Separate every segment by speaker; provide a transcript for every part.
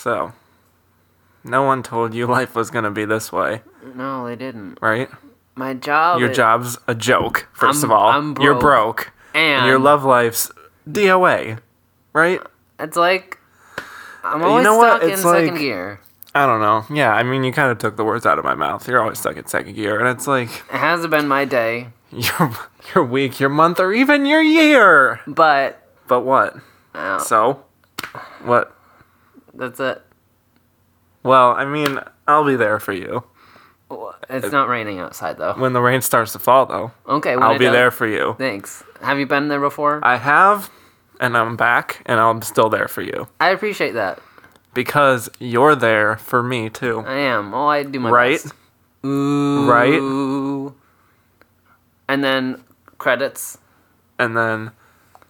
Speaker 1: So, no one told you life was gonna be this way,
Speaker 2: No, they didn't.
Speaker 1: right?
Speaker 2: My job.
Speaker 1: Your
Speaker 2: is-
Speaker 1: job's a joke, 1st of
Speaker 2: I'm-
Speaker 1: all.
Speaker 2: I'm
Speaker 1: You're
Speaker 2: broke.
Speaker 1: broke.
Speaker 2: And
Speaker 1: your love life's DOA, right?
Speaker 2: It's like I'm always
Speaker 1: know what?
Speaker 2: stuck in
Speaker 1: It's
Speaker 2: second
Speaker 1: like-
Speaker 2: gear.
Speaker 1: I don't know. Yeah, I mean, you kind of took the words out of my mouth. You're always stuck in second gear, and it's like
Speaker 2: It hasn't been my day,
Speaker 1: your your week, your month, or even your year.
Speaker 2: but
Speaker 1: But what?
Speaker 2: uh,
Speaker 1: So, what?
Speaker 2: That's it.
Speaker 1: Well, I mean, I'll be there for you
Speaker 2: It's not raining outside though.
Speaker 1: when the rain starts to fall. Though
Speaker 2: Okay,
Speaker 1: I'll be there for you.
Speaker 2: Thanks. Have you been there before?
Speaker 1: I have, and I'm back, and I'm still there for you
Speaker 2: I appreciate that.
Speaker 1: because you're there for me too.
Speaker 2: I am. Oh, I do my
Speaker 1: Right?
Speaker 2: best. Ooh.
Speaker 1: Right?
Speaker 2: And then credits.
Speaker 1: And then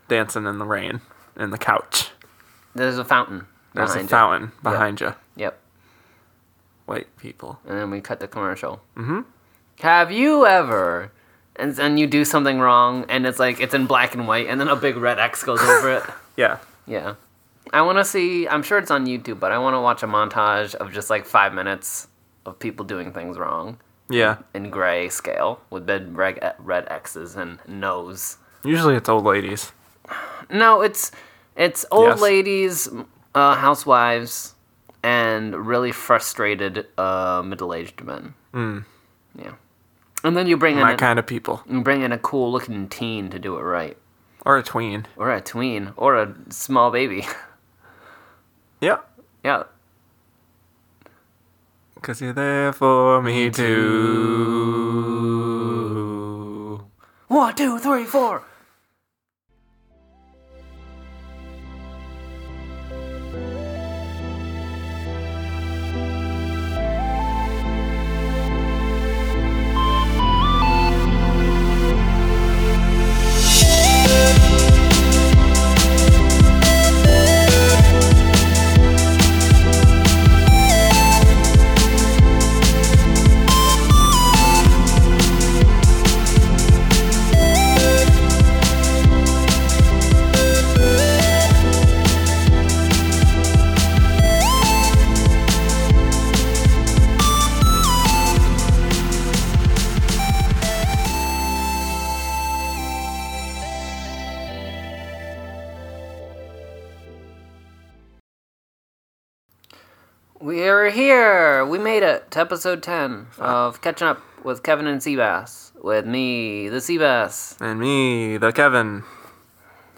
Speaker 1: dancing in the rain in the couch.
Speaker 2: There's a fountain.
Speaker 1: There's a
Speaker 2: you.
Speaker 1: fountain behind you.
Speaker 2: Yep.
Speaker 1: White people.
Speaker 2: And then we cut the commercial. Mm-hmm. Have you ever? And then you do something wrong, and it's like it's in black and white, and then a big red X goes over it.
Speaker 1: Yeah.
Speaker 2: Yeah. I want to see. I'm sure it's on YouTube, but I want to watch a montage of just like five minutes of people doing things wrong
Speaker 1: Yeah.
Speaker 2: in gray scale with big red, red X's and nose.
Speaker 1: Usually it's old ladies.
Speaker 2: No, it's it's old
Speaker 1: Yes.
Speaker 2: ladies, uh, housewives, and really frustrated uh, middle-aged men. Mm. Yeah, and then you bring in
Speaker 1: My
Speaker 2: a,
Speaker 1: kind of people.
Speaker 2: you bring in a cool-looking teen to do it right,
Speaker 1: Or a tween.
Speaker 2: or a tween, or a small baby.
Speaker 1: Yeah.
Speaker 2: yeah,
Speaker 1: Because you're there for me too.
Speaker 2: one, two, three, four. Made it to episode ten of catching up with Kevin and Seabass. With me, the Seabass.
Speaker 1: And me, the Kevin.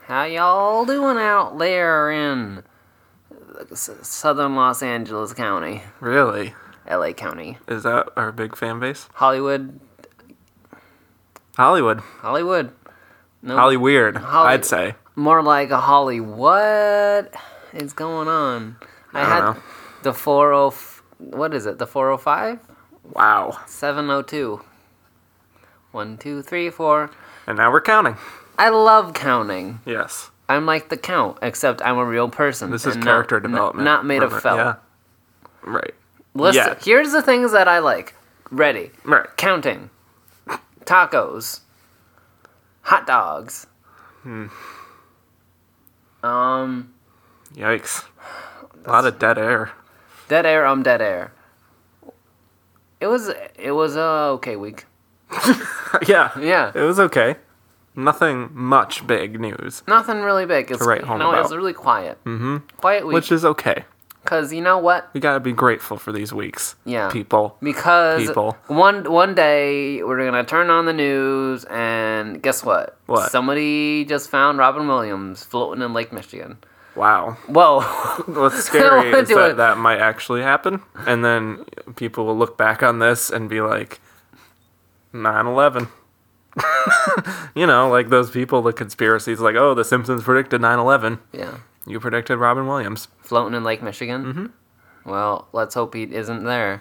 Speaker 2: How y'all doing out there in uh, southern Los Angeles County,
Speaker 1: Really?
Speaker 2: LA County,
Speaker 1: Is that our big fan base?
Speaker 2: Hollywood,
Speaker 1: Hollywood.
Speaker 2: Hollywood? No,
Speaker 1: Holly Weird,
Speaker 2: Holly-
Speaker 1: I'd say.
Speaker 2: more like a Holly. What is going on? I,
Speaker 1: I
Speaker 2: had
Speaker 1: know.
Speaker 2: the four oh. What is it? The four oh five.
Speaker 1: Wow.
Speaker 2: 702. One, two, three, four.
Speaker 1: And now we're counting.
Speaker 2: I love counting.
Speaker 1: Yes.
Speaker 2: I'm like the count, except I'm a real person.
Speaker 1: This is character
Speaker 2: not,
Speaker 1: development.
Speaker 2: Not, made of felt.
Speaker 1: Yeah. Right.
Speaker 2: Listen,
Speaker 1: Yeah.
Speaker 2: here's the things that I like. Ready.
Speaker 1: Right.
Speaker 2: Counting. Tacos. Hot dogs.
Speaker 1: Hmm.
Speaker 2: Um,
Speaker 1: Yikes. A lot of dead air.
Speaker 2: Dead air. I'm dead air. It was it was a okay week.
Speaker 1: yeah.
Speaker 2: Yeah.
Speaker 1: It was okay. Nothing much big news,
Speaker 2: Nothing really big. It's
Speaker 1: write
Speaker 2: you
Speaker 1: home
Speaker 2: know, it was really quiet. Mm-hmm. Quiet week.
Speaker 1: which is okay.
Speaker 2: Cause you know what?
Speaker 1: We gotta be grateful for these weeks.
Speaker 2: Yeah.
Speaker 1: People.
Speaker 2: Because
Speaker 1: People.
Speaker 2: one one day we're gonna turn on the news and guess what?
Speaker 1: What?
Speaker 2: Somebody just found Robin Williams floating in Lake Michigan.
Speaker 1: Wow.
Speaker 2: Whoa.
Speaker 1: What's scary is that
Speaker 2: it.
Speaker 1: that might actually happen, and then people will look back on this and be like, 9/11. you know, like those people, the conspiracies, like, oh, The Simpsons predicted 9/11.
Speaker 2: yeah.
Speaker 1: You predicted Robin Williams.
Speaker 2: Floating in Lake Michigan. Mm-hmm. Well, let's hope he isn't there.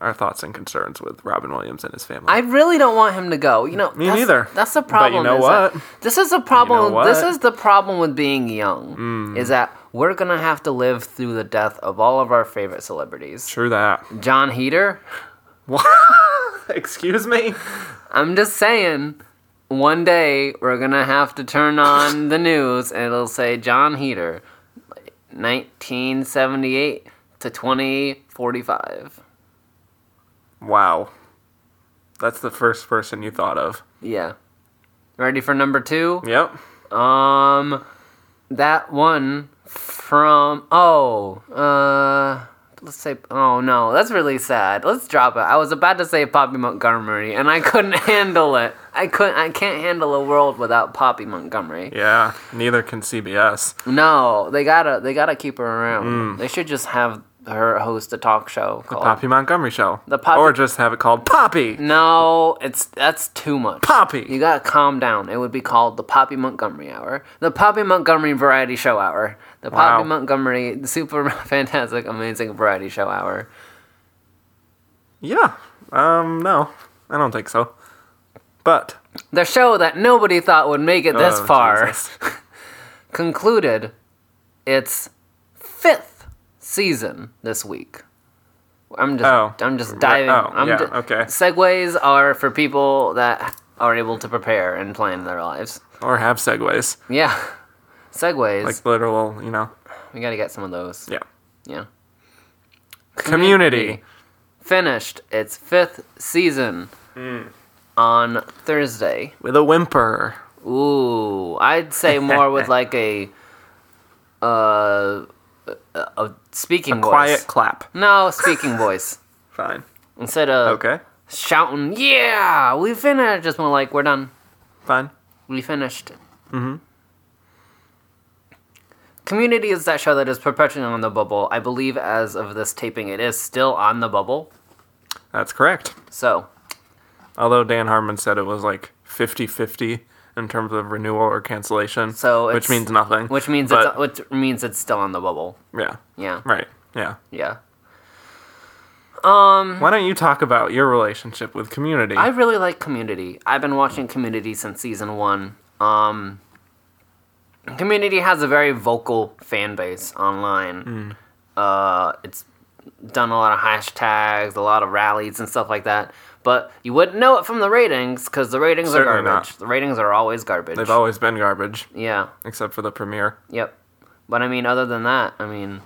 Speaker 1: Our thoughts and concerns with Robin Williams and his family.
Speaker 2: I really don't want him to go. You know,
Speaker 1: Me
Speaker 2: that's,
Speaker 1: neither.
Speaker 2: That's the problem.
Speaker 1: But you know
Speaker 2: that-
Speaker 1: what?
Speaker 2: This is the problem.
Speaker 1: You know
Speaker 2: This?
Speaker 1: Mm.
Speaker 2: is the problem with being young. Is that we're gonna have to live through the death of all of our favorite celebrities.
Speaker 1: True that.
Speaker 2: Jon Heder.
Speaker 1: What? Excuse me?
Speaker 2: I'm just saying. One day we're gonna have to turn on the news and it'll say Jon Heder 1978 to 2045.
Speaker 1: Wow. That's the first person you thought of.
Speaker 2: Yeah. Ready for number two?
Speaker 1: Yep.
Speaker 2: Um, that one from oh, uh, let's say oh no, that's really sad. Let's drop it. I was about to say Poppy Montgomery, and I couldn't handle it. I couldn't. I can't handle a world without Poppy Montgomery.
Speaker 1: Yeah. Neither can CBS.
Speaker 2: No, they gotta they gotta keep her around. They should just have her host a talk show called.
Speaker 1: Poppy Montgomery Show.
Speaker 2: The Poppy-
Speaker 1: Or just have it called Poppy.
Speaker 2: No, it's that's too much.
Speaker 1: Poppy.
Speaker 2: You gotta calm down. It would be called the Poppy Montgomery Hour, the Poppy Montgomery Variety Show Hour, the Poppy
Speaker 1: Wow.
Speaker 2: Montgomery the Super Fantastic Amazing Variety Show Hour.
Speaker 1: Yeah. Um, no. I don't think so. But
Speaker 2: The show that nobody thought would make it this
Speaker 1: Oh,
Speaker 2: far concluded its fifth season this week. I'm just
Speaker 1: Oh.
Speaker 2: I'm just diving.
Speaker 1: Oh,
Speaker 2: I'm
Speaker 1: yeah,
Speaker 2: ju-
Speaker 1: okay.
Speaker 2: Segues are for people that are able to prepare and plan their lives.
Speaker 1: or have segues.
Speaker 2: Yeah. Segues.
Speaker 1: Like literal, you know.
Speaker 2: we gotta get some of those.
Speaker 1: Yeah.
Speaker 2: Yeah.
Speaker 1: Community.
Speaker 2: finished its fifth season
Speaker 1: Hmm.
Speaker 2: on Thursday.
Speaker 1: With a whimper.
Speaker 2: Ooh, I'd say more with like a uh a, a speaking voice.
Speaker 1: Quiet clap.
Speaker 2: No, speaking voice.
Speaker 1: Fine.
Speaker 2: Instead of
Speaker 1: Okay.
Speaker 2: shouting, "Yeah, we finished," just more like, "We're done.
Speaker 1: Fine.
Speaker 2: We finished." Mm-hmm. Community is that show that is perpetually on the bubble. I believe as of this taping, it is still on the bubble.
Speaker 1: That's correct.
Speaker 2: So
Speaker 1: Although Dan Harmon said it was like 50 50 in terms of renewal or cancellation.
Speaker 2: So
Speaker 1: which means nothing.
Speaker 2: Which means
Speaker 1: But-
Speaker 2: it's which means it's still on the bubble.
Speaker 1: Yeah.
Speaker 2: Yeah.
Speaker 1: Right. Yeah.
Speaker 2: Yeah. Um
Speaker 1: Why don't you talk about your relationship with community?
Speaker 2: I really like Community. I've been watching Community since season 1. Um Community has a very vocal fan base online. Uh it's done a lot of hashtags, a lot of rallies and stuff like that. But you wouldn't know it from the ratings because the ratings
Speaker 1: Certainly
Speaker 2: are garbage.
Speaker 1: not.
Speaker 2: The ratings are always garbage.
Speaker 1: They've always been garbage,
Speaker 2: yeah.
Speaker 1: except for the premiere.
Speaker 2: Yep. But I mean, other than that, I mean,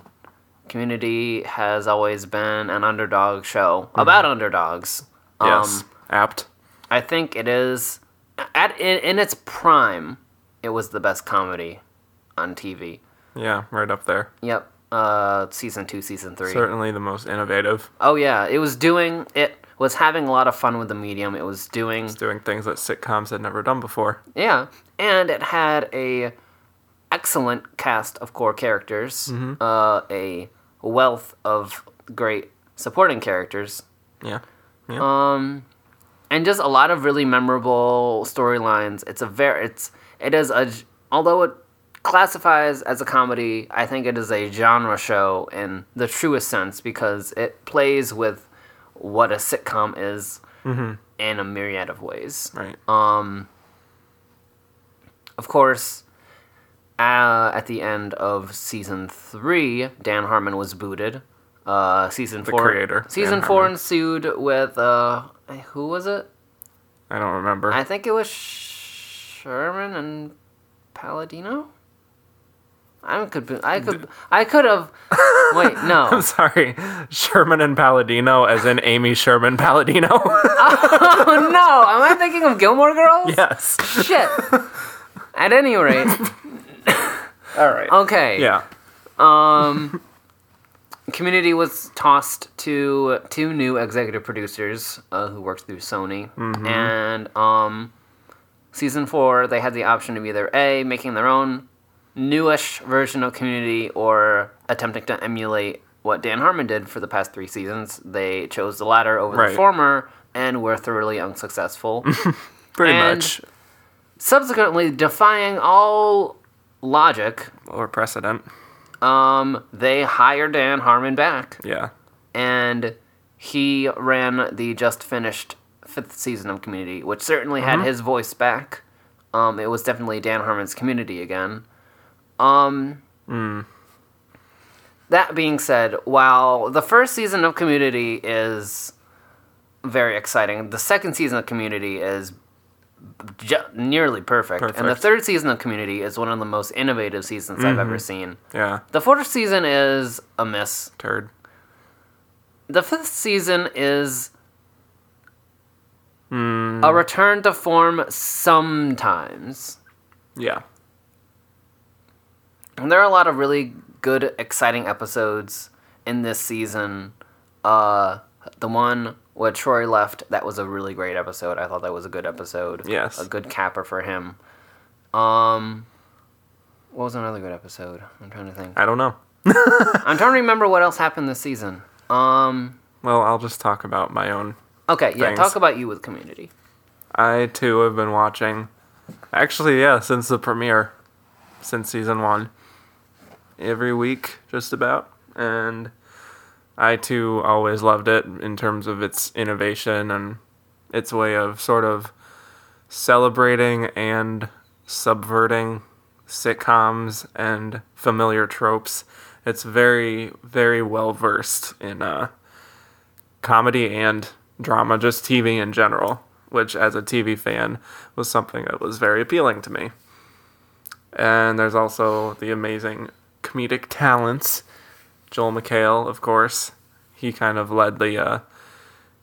Speaker 2: Community has always been an underdog show about underdogs.
Speaker 1: Yes.
Speaker 2: Um,
Speaker 1: Apt.
Speaker 2: I think it is at in, in its prime. It was the best comedy on TV.
Speaker 1: Yeah, right up there.
Speaker 2: Yep. Uh, season two, season three.
Speaker 1: Certainly the most innovative.
Speaker 2: Oh yeah, it was doing. It was having a lot of fun with the medium. It was doing.
Speaker 1: Doing things that sitcoms had never done before.
Speaker 2: Yeah, and it had a excellent cast of core characters, uh, a wealth of great supporting characters,
Speaker 1: Yeah. Yeah.
Speaker 2: um, and just a lot of really memorable storylines. It's a very it's it is a although it classifies as a comedy, I think it is a genre show in the truest sense because it plays with what a sitcom is in a myriad of ways.
Speaker 1: right.
Speaker 2: Um, of course, uh, at the end of season three, Dan Harmon was booted. Uh, season four,
Speaker 1: creator,
Speaker 2: Season
Speaker 1: Dan
Speaker 2: four
Speaker 1: Harmon.
Speaker 2: ensued with uh, who was it?
Speaker 1: I don't remember.
Speaker 2: I think it was Sherman and Palladino. I could, be, I could, I could have. Wait, no.
Speaker 1: I'm sorry. Sherman and Palladino, as in Amy Sherman Palladino.
Speaker 2: oh no! Am I thinking of Gilmore Girls?
Speaker 1: yes.
Speaker 2: Shit. At any rate,
Speaker 1: All right.
Speaker 2: okay.
Speaker 1: Yeah.
Speaker 2: Um, Community was tossed to two new executive producers uh, who worked through Sony, and um, season four they had the option of either a making their own newish version of Community or attempting to emulate what Dan Harmon did for the past three seasons. They chose the latter over
Speaker 1: Right.
Speaker 2: the former and were thoroughly unsuccessful.
Speaker 1: Pretty
Speaker 2: and-
Speaker 1: much.
Speaker 2: Subsequently, defying all logic,
Speaker 1: Or precedent.
Speaker 2: um, they hired Dan Harmon back.
Speaker 1: Yeah.
Speaker 2: and he ran the just finished fifth season of Community, which certainly had his voice back. Um, it was definitely Dan Harmon's Community again. Um, mm. That being said, while the first season of Community is very exciting, the second season of Community is ju- nearly perfect. And the third season of Community is one of the most innovative seasons I've ever mm-hmm. seen.
Speaker 1: Yeah.
Speaker 2: The fourth season is a miss.
Speaker 1: Turd.
Speaker 2: The fifth season is mm. a return to form sometimes.
Speaker 1: Yeah.
Speaker 2: And there are a lot of really good, exciting episodes in this season. Uh, the one where Troy left, that was a really great episode. I thought that was a good episode.
Speaker 1: Yes.
Speaker 2: A good capper for him. Um, what was another good episode? I'm trying to think.
Speaker 1: I don't know.
Speaker 2: I'm trying to remember what else happened this season. Um,
Speaker 1: Well, I'll just talk about my own.
Speaker 2: okay, yeah,
Speaker 1: Thanks.
Speaker 2: talk about you with Community.
Speaker 1: I too have been watching. Actually, yeah, since the premiere, since season one, every week, just about, and I too always loved it in terms of its innovation and its way of sort of celebrating and subverting sitcoms and familiar tropes. It's very, very well versed in uh, comedy and drama, just TV in general, which as a TV fan was something that was very appealing to me. And there's also the amazing comedic talents. Joel McHale, of course. He kind of led the uh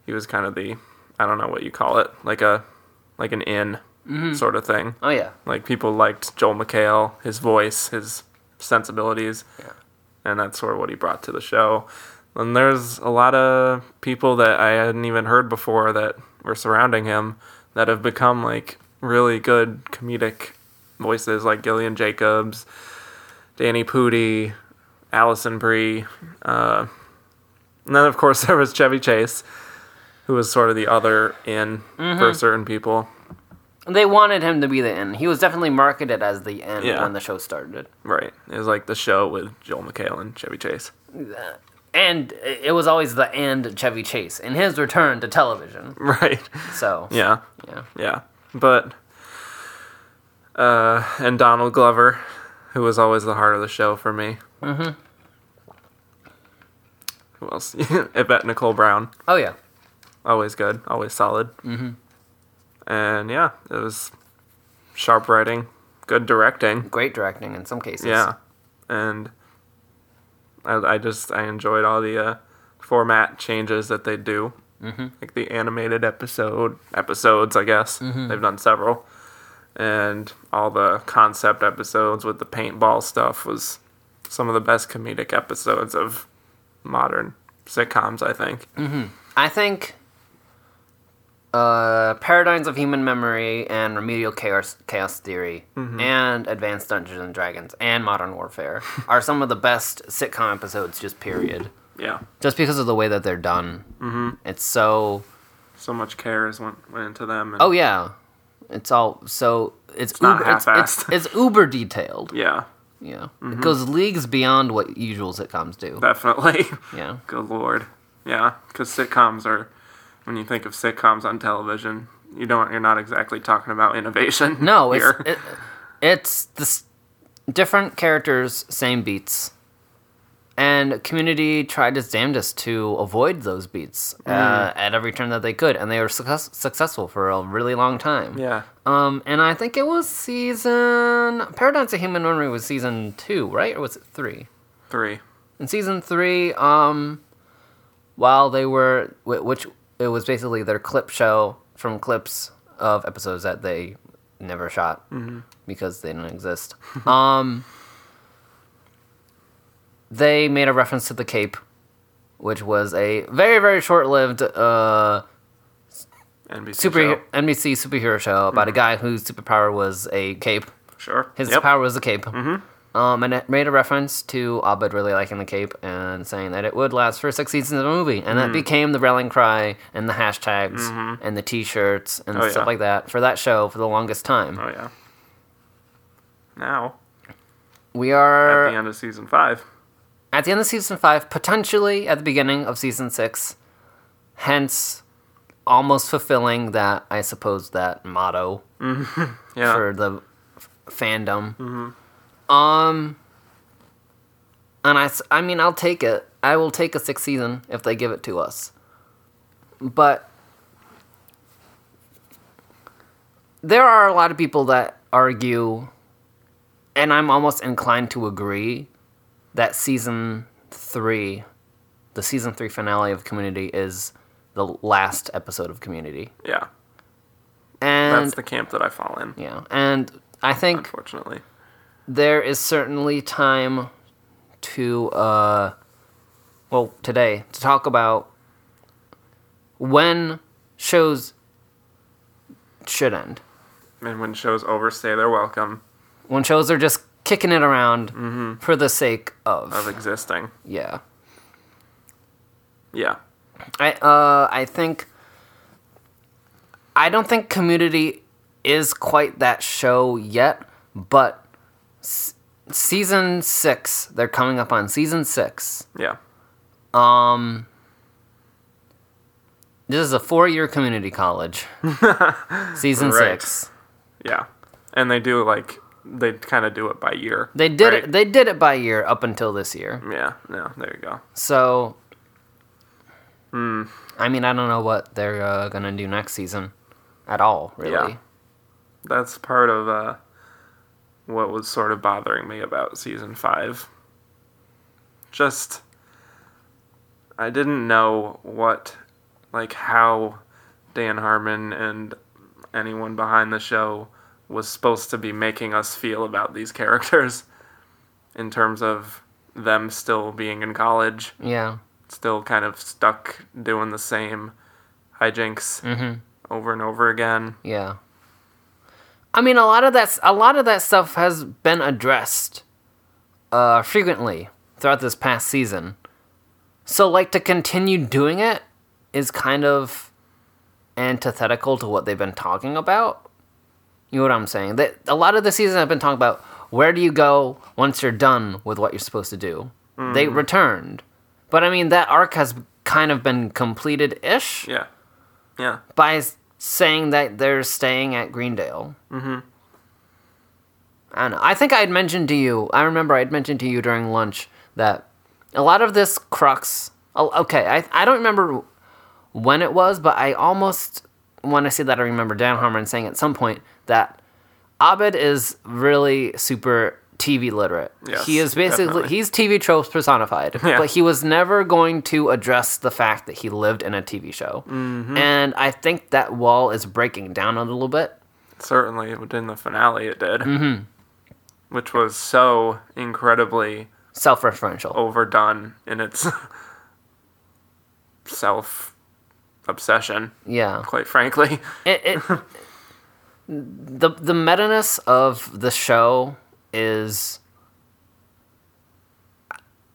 Speaker 1: he was kind of the I don't know what you call it, like a like an in sort of thing.
Speaker 2: Oh yeah,
Speaker 1: Like people liked Joel McHale, his voice, his sensibilities,
Speaker 2: Yeah.
Speaker 1: and that's sort of what he brought to the show. And there's a lot of people that I hadn't even heard before that were surrounding him that have become like really good comedic voices, like Gillian Jacobs, Danny Pudi, Alison Brie, uh, and then of course there was Chevy Chase, who was sort of the other in for certain people.
Speaker 2: they wanted him to be the end. He was definitely marketed as the end
Speaker 1: Yeah.
Speaker 2: when the show started.
Speaker 1: Right. It was like the show with Joel McHale and Chevy Chase.
Speaker 2: And it was always the end Chevy Chase in his return to television.
Speaker 1: Right.
Speaker 2: So
Speaker 1: Yeah.
Speaker 2: yeah.
Speaker 1: Yeah. But uh and Donald Glover, who was always the heart of the show for me. Mm-hmm. Who else? Yvette Nicole Brown.
Speaker 2: Oh yeah.
Speaker 1: Always good. Always solid. Mm-hmm. And yeah, it was sharp writing, good directing.
Speaker 2: Great directing in some cases.
Speaker 1: Yeah, and I, I just I enjoyed all the uh, format changes that they do, mm-hmm. like the animated episode episodes. I guess they've done several, and all the concept episodes with the paintball stuff was some of the best comedic episodes of modern sitcoms. I think.
Speaker 2: I think uh, Paradigms of Human Memory and Remedial Chaos, Chaos Theory
Speaker 1: Mm-hmm.
Speaker 2: and Advanced Dungeons and Dragons and Modern Warfare are some of the best sitcom episodes, just period.
Speaker 1: Yeah,
Speaker 2: Just because of the way that they're done. Mm-hmm. It's so.
Speaker 1: so much care has went went into them. And
Speaker 2: Oh, yeah. It's all. So. It's,
Speaker 1: not
Speaker 2: uber, it's, it's, it's uber detailed.
Speaker 1: yeah,
Speaker 2: Yeah.
Speaker 1: Mm-hmm.
Speaker 2: It goes leagues beyond what usual sitcoms do.
Speaker 1: definitely.
Speaker 2: Yeah.
Speaker 1: Good lord. Yeah, because sitcoms are, when you think of sitcoms on television, you don't, you're not exactly talking about innovation.
Speaker 2: No, it's it, it's the different characters, same beats, and Community tried its damnedest to avoid those beats
Speaker 1: Mm.
Speaker 2: uh, at every turn that they could, and they were success- successful for a really long time.
Speaker 1: yeah,
Speaker 2: Um, and I think it was season Paradox of Human Memory was season two, right, or was it three?
Speaker 1: three.
Speaker 2: In season three, um, while they were, which it was basically their clip show from clips of episodes that they never shot because they didn't exist. um, they made a reference to the Cape, which was a very very short lived uh,
Speaker 1: NBC
Speaker 2: super
Speaker 1: show.
Speaker 2: NBC superhero show about a guy whose superpower was a cape.
Speaker 1: Sure.
Speaker 2: His
Speaker 1: yep.
Speaker 2: power was a cape. Mm-hmm. Um, and it made a reference to Abed really liking the cape and saying that it would last for six seasons of the movie. And
Speaker 1: Mm.
Speaker 2: that became the rallying cry and the hashtags and the t shirts and
Speaker 1: Mm-hmm. Oh,
Speaker 2: stuff
Speaker 1: yeah.
Speaker 2: like that for that show for the longest time.
Speaker 1: Oh yeah. Now
Speaker 2: We are at
Speaker 1: the end of season five.
Speaker 2: At the end of season five, potentially at the beginning of season six. Hence, almost fulfilling that, I suppose, that motto
Speaker 1: Yeah.
Speaker 2: for the f- fandom. Um, and I, I mean, I'll take it. I will take a sixth season if they give it to us. But there are a lot of people that argue, and I'm almost inclined to agree, that season three, the season three finale of Community, is the last episode of Community.
Speaker 1: Yeah,
Speaker 2: And
Speaker 1: that's the camp that I fall in.
Speaker 2: yeah, and I think
Speaker 1: Unfortunately,
Speaker 2: there is certainly time to uh well today to talk about when shows should end
Speaker 1: and when shows overstay their welcome
Speaker 2: when shows are just kicking it around for the sake of,
Speaker 1: of existing,
Speaker 2: yeah.
Speaker 1: Yeah,
Speaker 2: i uh i think i don't think community is quite that show yet but s- season 6 they're coming up on season 6
Speaker 1: yeah,
Speaker 2: Um, this is a four-year community college. Season
Speaker 1: Right.
Speaker 2: six.
Speaker 1: yeah, and they do like they kind of do it by year.
Speaker 2: They did
Speaker 1: right?
Speaker 2: it. They did it by year up until this year.
Speaker 1: Yeah, no, there you go.
Speaker 2: So,
Speaker 1: Hmm.
Speaker 2: I mean, I don't know what they're uh, gonna do next season, at all. Really.
Speaker 1: Yeah. That's part of uh, what was sort of bothering me about season five. Just, I didn't know what, like, how Dan Harmon and anyone behind the show was supposed to be making us feel about these characters in terms of them still being in college,
Speaker 2: Yeah.
Speaker 1: still kind of stuck doing the same hijinks
Speaker 2: Mm-hmm.
Speaker 1: over and over again.
Speaker 2: Yeah. I mean, a lot of that. A lot of that stuff has been addressed, uh, frequently throughout this past season. So, like, to continue doing it is kind of antithetical to what they've been talking about. You know what I'm saying? That a lot of the season I've been talking about where do you go once you're done with what you're supposed to do. They returned, but I mean that arc has kind of been completed ish
Speaker 1: Yeah. Yeah.
Speaker 2: by saying that they're staying at Greendale. Mm-hmm. I don't know. I think I had mentioned to you. I remember I had mentioned to you during lunch that a lot of this crux. Oh, okay, I I don't remember when it was, but I almost want to say that I remember Dan Harmon saying at some point that Abed is really super TV literate.
Speaker 1: Yes,
Speaker 2: he is basically
Speaker 1: definitely.
Speaker 2: he's TV tropes personified,
Speaker 1: Yeah.
Speaker 2: but he was never going to address the fact that he lived in a TV show.
Speaker 1: Mm-hmm.
Speaker 2: And I think that wall is breaking down a little bit.
Speaker 1: Certainly within the finale it did. Mm-hmm. Which was so incredibly
Speaker 2: Self-referential.
Speaker 1: overdone in its self obsession,
Speaker 2: Yeah.
Speaker 1: quite frankly.
Speaker 2: it, it the the meta-ness of the show is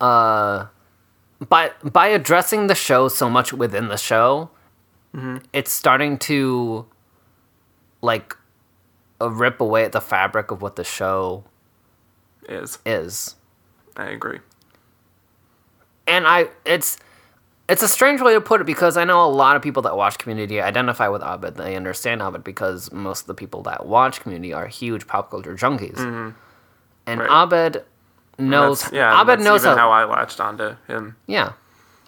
Speaker 2: uh by by addressing the show so much within the show it's starting to like uh, rip away at the fabric of what the show
Speaker 1: Is.
Speaker 2: is
Speaker 1: I agree.
Speaker 2: and I it's it's a strange way to put it because I know a lot of people that watch Community identify with Abed. They understand Abed because most of the people that watch Community are huge pop culture junkies, and
Speaker 1: Mm-hmm. Right.
Speaker 2: Abed knows.
Speaker 1: That's, yeah,
Speaker 2: Abed knows how.
Speaker 1: how I latched onto him.
Speaker 2: yeah,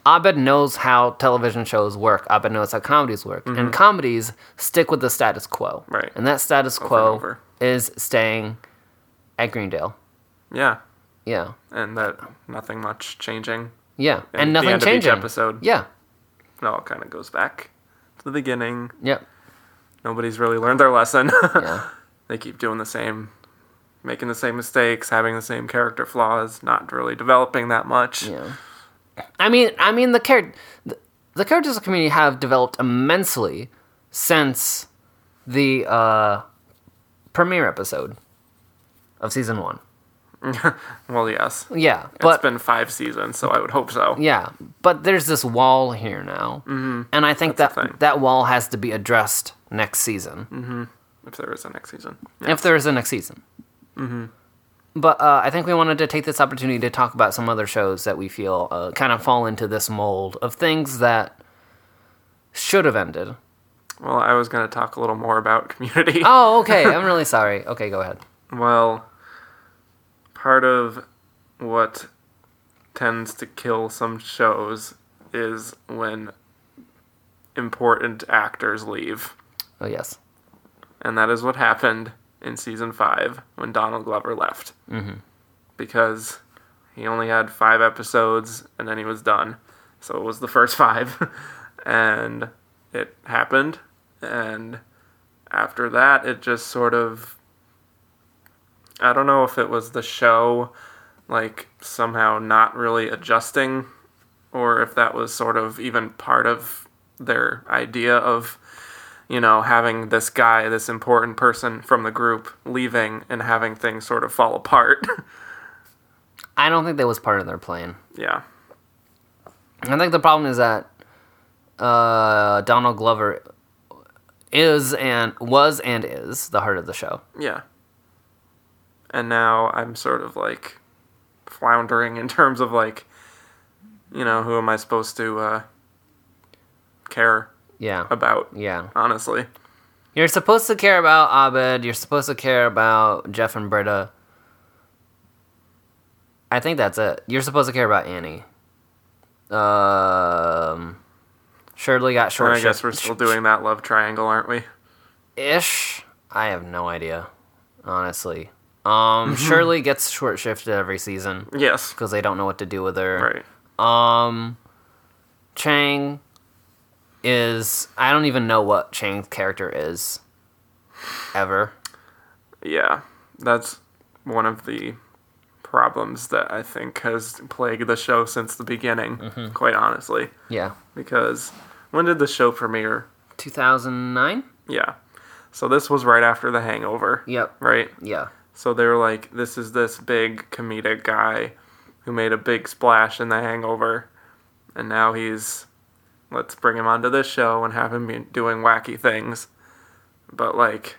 Speaker 2: Abed knows how television shows work. Abed knows how comedies work, and comedies stick with the status quo.
Speaker 1: Mm-hmm. Right.
Speaker 2: and that status
Speaker 1: and
Speaker 2: quo
Speaker 1: over.
Speaker 2: is staying at Greendale.
Speaker 1: Yeah.
Speaker 2: Yeah,
Speaker 1: And that nothing much changing.
Speaker 2: Yeah,
Speaker 1: And
Speaker 2: and
Speaker 1: the
Speaker 2: nothing
Speaker 1: end of each episode.
Speaker 2: Yeah,
Speaker 1: It all kind of goes back to the beginning.
Speaker 2: yep,
Speaker 1: Nobody's really learned their lesson.
Speaker 2: yeah.
Speaker 1: they keep doing the same, making the same mistakes, having the same character flaws, not really developing that much.
Speaker 2: Yeah. I mean, I mean the char- the, the characters of the community have developed immensely since the uh, premiere episode of season one.
Speaker 1: Well, yes.
Speaker 2: Yeah,
Speaker 1: it's been five seasons, so I would hope so.
Speaker 2: yeah, but there's this wall here now, mm-hmm. and I think
Speaker 1: That's
Speaker 2: that that wall has to be addressed next season
Speaker 1: If there is a next season.
Speaker 2: if there is a next season. Mm-hmm. But uh, I think we wanted to take this opportunity to talk about some other shows that we feel uh, kind of fall into this mold of things that should have ended.
Speaker 1: Well, I was going to talk a little more about community.
Speaker 2: Oh, okay. I'm really sorry. Okay, go ahead.
Speaker 1: Well, part of what tends to kill some shows is when important actors leave.
Speaker 2: Oh, yes.
Speaker 1: And that is what happened in season five when Donald Glover left. Mm-hmm. Because he only had five episodes and then he was done. So it was the first five. and it happened. And after that, it just sort of. I don't know if it was the show, like, somehow not really adjusting, or if that was sort of even part of their idea of you know, having this guy, this important person from the group leaving and having things sort of fall apart.
Speaker 2: I don't think that was part of their plan.
Speaker 1: yeah.
Speaker 2: I think the problem is that uh, Donald Glover is and was and is the heart of the show.
Speaker 1: Yeah. And now I'm sort of like floundering in terms of like, you know, who am I supposed to uh, care
Speaker 2: Yeah.
Speaker 1: about,
Speaker 2: Yeah.
Speaker 1: honestly.
Speaker 2: You're supposed to care about Abed. You're supposed to care about Jeff and Britta. I think that's it. You're supposed to care about Annie. Um, Shirley got
Speaker 1: And
Speaker 2: short.
Speaker 1: I guess we're still doing that love triangle, aren't we?
Speaker 2: ish. I have no idea, honestly. Um, Shirley gets short shifted every season
Speaker 1: Yes.
Speaker 2: because they don't know what to do with her.
Speaker 1: Right.
Speaker 2: Um, Chang is I don't even know what Chang's character is. Ever.
Speaker 1: Yeah. That's one of the problems that I think has plagued the show since the beginning, quite honestly.
Speaker 2: Yeah.
Speaker 1: Because when did the show premiere?
Speaker 2: 2009?
Speaker 1: Yeah. So this was right after The Hangover,
Speaker 2: Yep.
Speaker 1: right?
Speaker 2: Yeah.
Speaker 1: So they were like, this is this big comedic guy who made a big splash in The Hangover, and now he's, let's bring him onto this show and have him be doing wacky things. But like,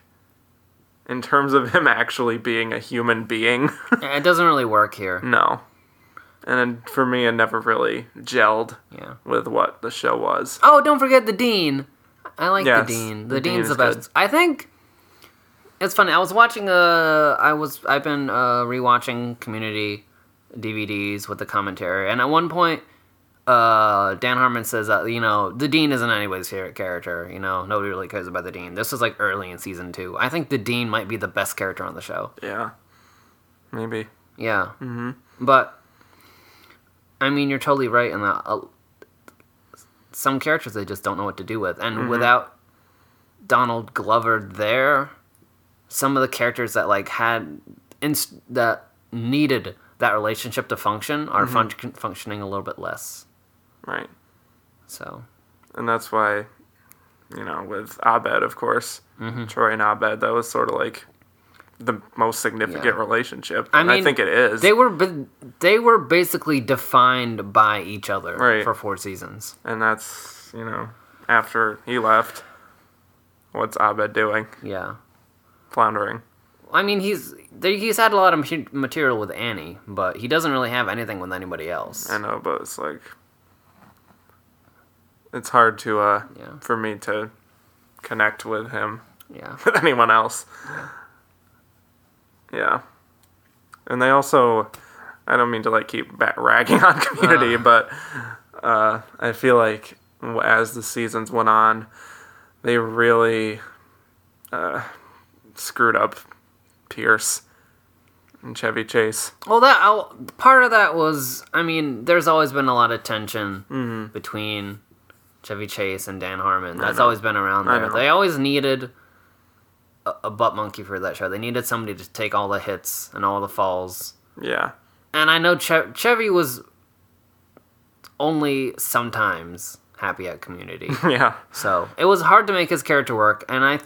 Speaker 1: in terms of him actually being a human being,
Speaker 2: It doesn't really work here.
Speaker 1: no. And for me, it never really gelled
Speaker 2: Yeah.
Speaker 1: with what the show was.
Speaker 2: Oh, don't forget the dean. I like
Speaker 1: Yes,
Speaker 2: the dean. The,
Speaker 1: the dean
Speaker 2: dean's the best.
Speaker 1: good.
Speaker 2: I think it's funny. I was watching uh I was I've been uh rewatching Community DVDs with the commentary, and at one point, uh Dan Harmon says that you know the dean isn't anybody's favorite character. You know nobody really cares about the dean. This was like early in season two. I think the dean might be the best character on the show.
Speaker 1: Yeah. Maybe.
Speaker 2: Yeah. Mm-hmm. But I mean, you're totally right in that. Uh, some characters they just don't know what to do with, and without Donald Glover there, some of the characters that like had inst- that needed that relationship to function are func- functioning a little bit less.
Speaker 1: Right.
Speaker 2: So
Speaker 1: and that's why, you know, with Abed, of course,
Speaker 2: Mm-hmm.
Speaker 1: Troy and Abed, that was sort of like the most significant
Speaker 2: Yeah.
Speaker 1: relationship.
Speaker 2: I
Speaker 1: and I think it is.
Speaker 2: they were they were basically defined by each other
Speaker 1: Right.
Speaker 2: for four seasons.
Speaker 1: and that's you know, after he left, what's Abed doing?
Speaker 2: Yeah.
Speaker 1: Floundering.
Speaker 2: I mean, he's he's had a lot of material with Annie, but he doesn't really have anything with anybody else.
Speaker 1: I know, but it's like it's hard to uh
Speaker 2: Yeah.
Speaker 1: for me to connect with him
Speaker 2: yeah,
Speaker 1: with anyone else. Yeah. And they also, I don't mean to like keep ragging on Community, but uh, I feel like as the seasons went on, they really uh, screwed up Pierce and Chevy Chase.
Speaker 2: Well, that I'll, part of that was, I mean, there's always been a lot of tension mm-hmm. between Chevy Chase and Dan Harmon. That's always been around there. They always needed a, a butt monkey for that show. They needed somebody to take all the hits and all the falls.
Speaker 1: Yeah.
Speaker 2: And I know che- Chevy was only sometimes happy at Community.
Speaker 1: Yeah.
Speaker 2: So it was hard to make his character work, and I.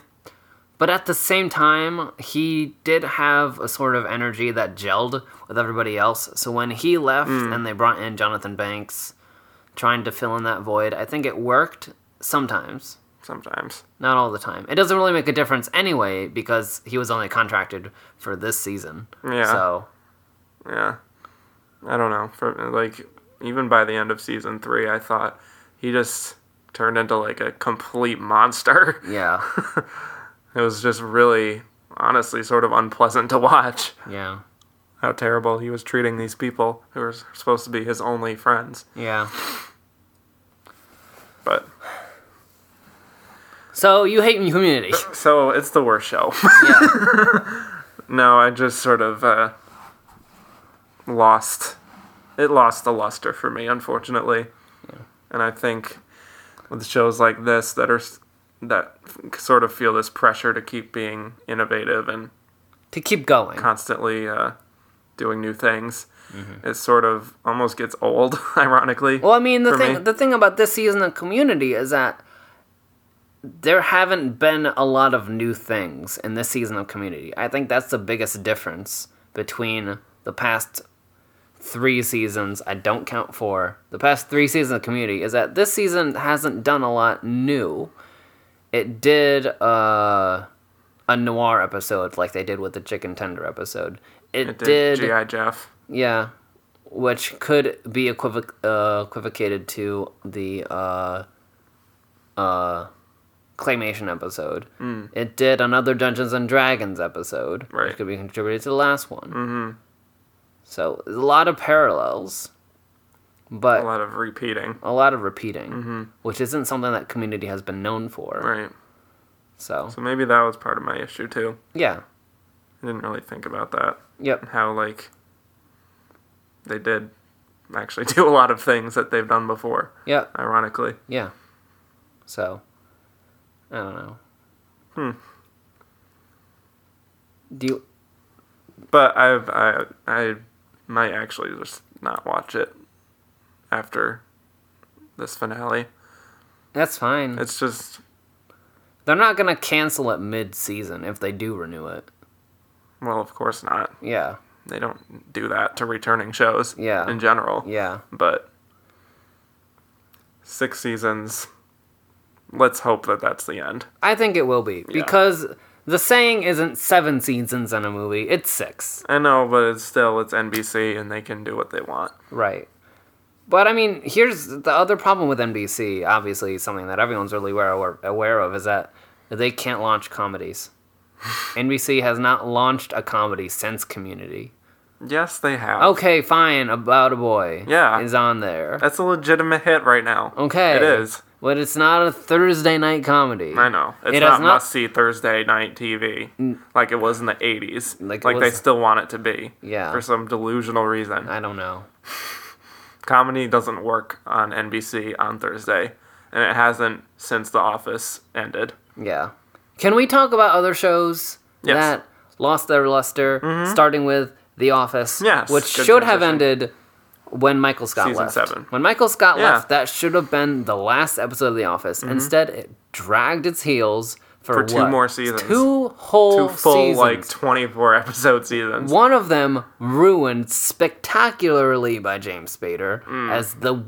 Speaker 2: But at the same time, he did have a sort of energy that gelled with everybody else. So when he left hmm. and they brought in Jonathan Banks, trying to fill in that void, I think it worked sometimes,
Speaker 1: Sometimes.
Speaker 2: not all the time. It doesn't really make a difference anyway because he was only contracted for this season.
Speaker 1: Yeah.
Speaker 2: So
Speaker 1: Yeah. I don't know. For like even by the end of season 3, I thought he just turned into like a complete monster.
Speaker 2: yeah,
Speaker 1: It was just really honestly sort of unpleasant to watch
Speaker 2: yeah,
Speaker 1: how terrible he was treating these people who were supposed to be his only friends.
Speaker 2: yeah.
Speaker 1: But
Speaker 2: So you hate Community?
Speaker 1: So it's the worst show.
Speaker 2: yeah.
Speaker 1: no, I just sort of uh, lost. It lost the luster for me, unfortunately. Yeah. And I think with shows like this that are that f- sort of feel this pressure to keep being innovative and
Speaker 2: To keep going.
Speaker 1: constantly uh, doing new things, it sort of almost gets old. Ironically,
Speaker 2: Well, I mean, the thing
Speaker 1: me.
Speaker 2: the thing about this season of Community is that there haven't been a lot of new things in this season of Community. I think that's the biggest difference between the past three seasons. I don't count four. The past three seasons of Community is that this season hasn't done a lot new. It did uh, a noir episode like they did with the chicken tender episode. It,
Speaker 1: it
Speaker 2: did
Speaker 1: did GI Jeff.
Speaker 2: yeah, which could be equivoc- uh, equivocated to the uh, uh, claymation episode. It did another Dungeons and Dragons episode,
Speaker 1: Right.
Speaker 2: which could be contributed to the last one. Mm-hmm. So there's a lot of parallels, but
Speaker 1: A lot of repeating.
Speaker 2: a lot of repeating, which isn't something that Community has been known for.
Speaker 1: Right.
Speaker 2: So
Speaker 1: So maybe that was part of my issue too.
Speaker 2: yeah,
Speaker 1: I didn't really think about that.
Speaker 2: yep,
Speaker 1: How like they did actually do a lot of things that they've done before.
Speaker 2: Yeah.
Speaker 1: Ironically.
Speaker 2: yeah. So I don't know.
Speaker 1: Hmm.
Speaker 2: Do you?
Speaker 1: But I've I I might actually just not watch it after this finale.
Speaker 2: That's fine.
Speaker 1: It's just
Speaker 2: They're not gonna cancel it mid-season if they do renew it.
Speaker 1: well, of course not.
Speaker 2: Yeah,
Speaker 1: They don't do that to returning shows.
Speaker 2: Yeah.
Speaker 1: In general.
Speaker 2: yeah,
Speaker 1: But six seasons. Let's hope that that's the end.
Speaker 2: I think it will be because the saying isn't seven seasons in a movie; it's six,
Speaker 1: I know, but it's still it's NBC and they can do what they want.
Speaker 2: right? But I mean, here's the other problem with NBC. Obviously, something that everyone's really aware aware of is that they can't launch comedies. NBC has not launched a comedy since Community.
Speaker 1: Yes, they have.
Speaker 2: Okay, fine. About a boy.
Speaker 1: Yeah.
Speaker 2: is on there.
Speaker 1: That's a legitimate hit right now.
Speaker 2: Okay,
Speaker 1: It is.
Speaker 2: but it's not a Thursday night comedy.
Speaker 1: I know. It's
Speaker 2: It
Speaker 1: not,
Speaker 2: not-
Speaker 1: must see Thursday night TV like it was in the 80s.
Speaker 2: Like
Speaker 1: Like,
Speaker 2: it
Speaker 1: they still want it to be.
Speaker 2: Yeah.
Speaker 1: For some delusional reason.
Speaker 2: I don't know.
Speaker 1: Comedy doesn't work on NBC on Thursday, and it hasn't since The Office ended.
Speaker 2: Yeah. Can we talk about other shows
Speaker 1: Yes. Mm-hmm.
Speaker 2: that lost their luster, starting with The Office,
Speaker 1: Yes,
Speaker 2: which should have ended when Michael Scott
Speaker 1: Season
Speaker 2: left.
Speaker 1: seven.
Speaker 2: When Michael Scott
Speaker 1: Yeah. Mm-hmm.
Speaker 2: left, that should have been the last episode of The Office. Instead, it dragged its heels for,
Speaker 1: For two
Speaker 2: what?
Speaker 1: more seasons.
Speaker 2: Two whole
Speaker 1: Two full,
Speaker 2: seasons.
Speaker 1: like, 24 episode seasons.
Speaker 2: One of them ruined spectacularly by James Spader
Speaker 1: Mm.
Speaker 2: as the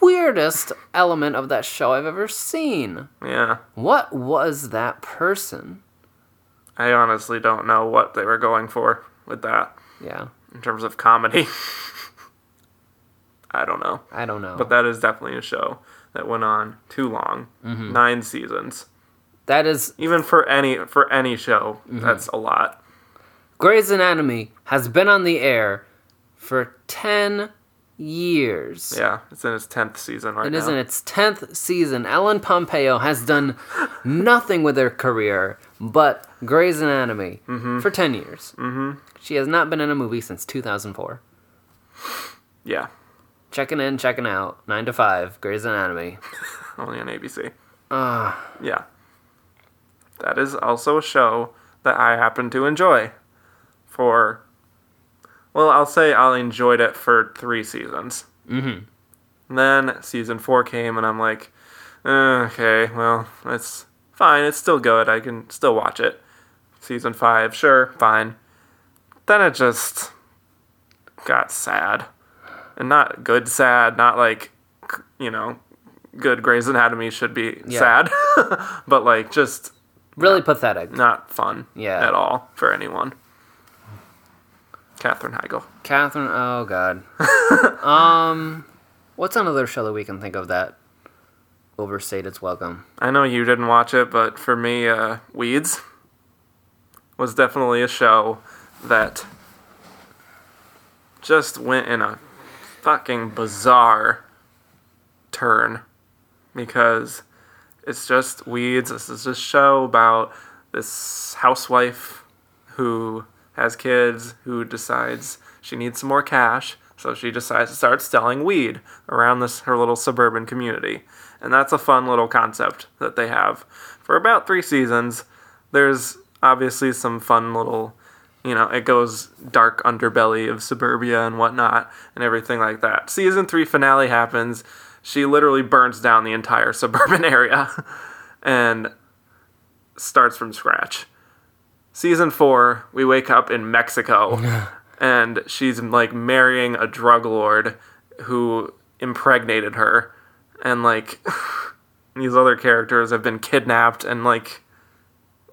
Speaker 2: weirdest element of that show I've ever seen.
Speaker 1: Yeah.
Speaker 2: What was that person?
Speaker 1: I honestly don't know what they were going for with that
Speaker 2: Yeah,
Speaker 1: in terms of comedy. I don't know.
Speaker 2: I don't know.
Speaker 1: But that is definitely a show that went on too long.
Speaker 2: Mm-hmm.
Speaker 1: Nine seasons.
Speaker 2: That is
Speaker 1: Even for any for any show,
Speaker 2: Mm-hmm.
Speaker 1: that's a lot.
Speaker 2: Grey's Anatomy has been on the air for 10 years.
Speaker 1: Yeah, it's in its tenth season right
Speaker 2: It
Speaker 1: now.
Speaker 2: is in its 10th season. Ellen Pompeo has done nothing with her career but Grey's Anatomy
Speaker 1: Mm-hmm.
Speaker 2: for 10 years. Mm-hmm. She has not been in a movie since 2004.
Speaker 1: Yeah,
Speaker 2: Checking in, checking out, 9 to 5, Grey's Anatomy.
Speaker 1: only on ABC.
Speaker 2: Ah,
Speaker 1: Yeah, that is also a show that I happen to enjoy. For, well, I'll say I enjoyed it for three seasons. Mm-hmm. Then season four came, and I'm like, eh, okay, well, it's fine. It's still good. I can still watch it. Season five, sure, fine. Then it just got sad, and not good sad. Not like, you know, good Grey's Anatomy should be
Speaker 2: Yeah.
Speaker 1: sad, but like just
Speaker 2: really pathetic.
Speaker 1: not fun
Speaker 2: Yeah.
Speaker 1: at all for anyone. Katherine Heigl.
Speaker 2: Katherine, oh god. um, what's another show that we can think of that overstayed its welcome?
Speaker 1: I know you didn't watch it, but for me, uh, Weeds was definitely a show that just went in a fucking bizarre turn because It's just weeds. This is a show about this housewife who has kids who decides she needs some more cash, so she decides to start selling weed around this her little suburban community. And that's a fun little concept that they have. For about 3 seasons, there's obviously some fun little you know, it goes dark underbelly of suburbia and whatnot and everything like that. Season 3 finale happens. She literally burns down the entire suburban area and starts from scratch. Season 4, we wake up in Mexico oh, and she's like marrying a drug lord who impregnated her and like these other characters have been kidnapped and like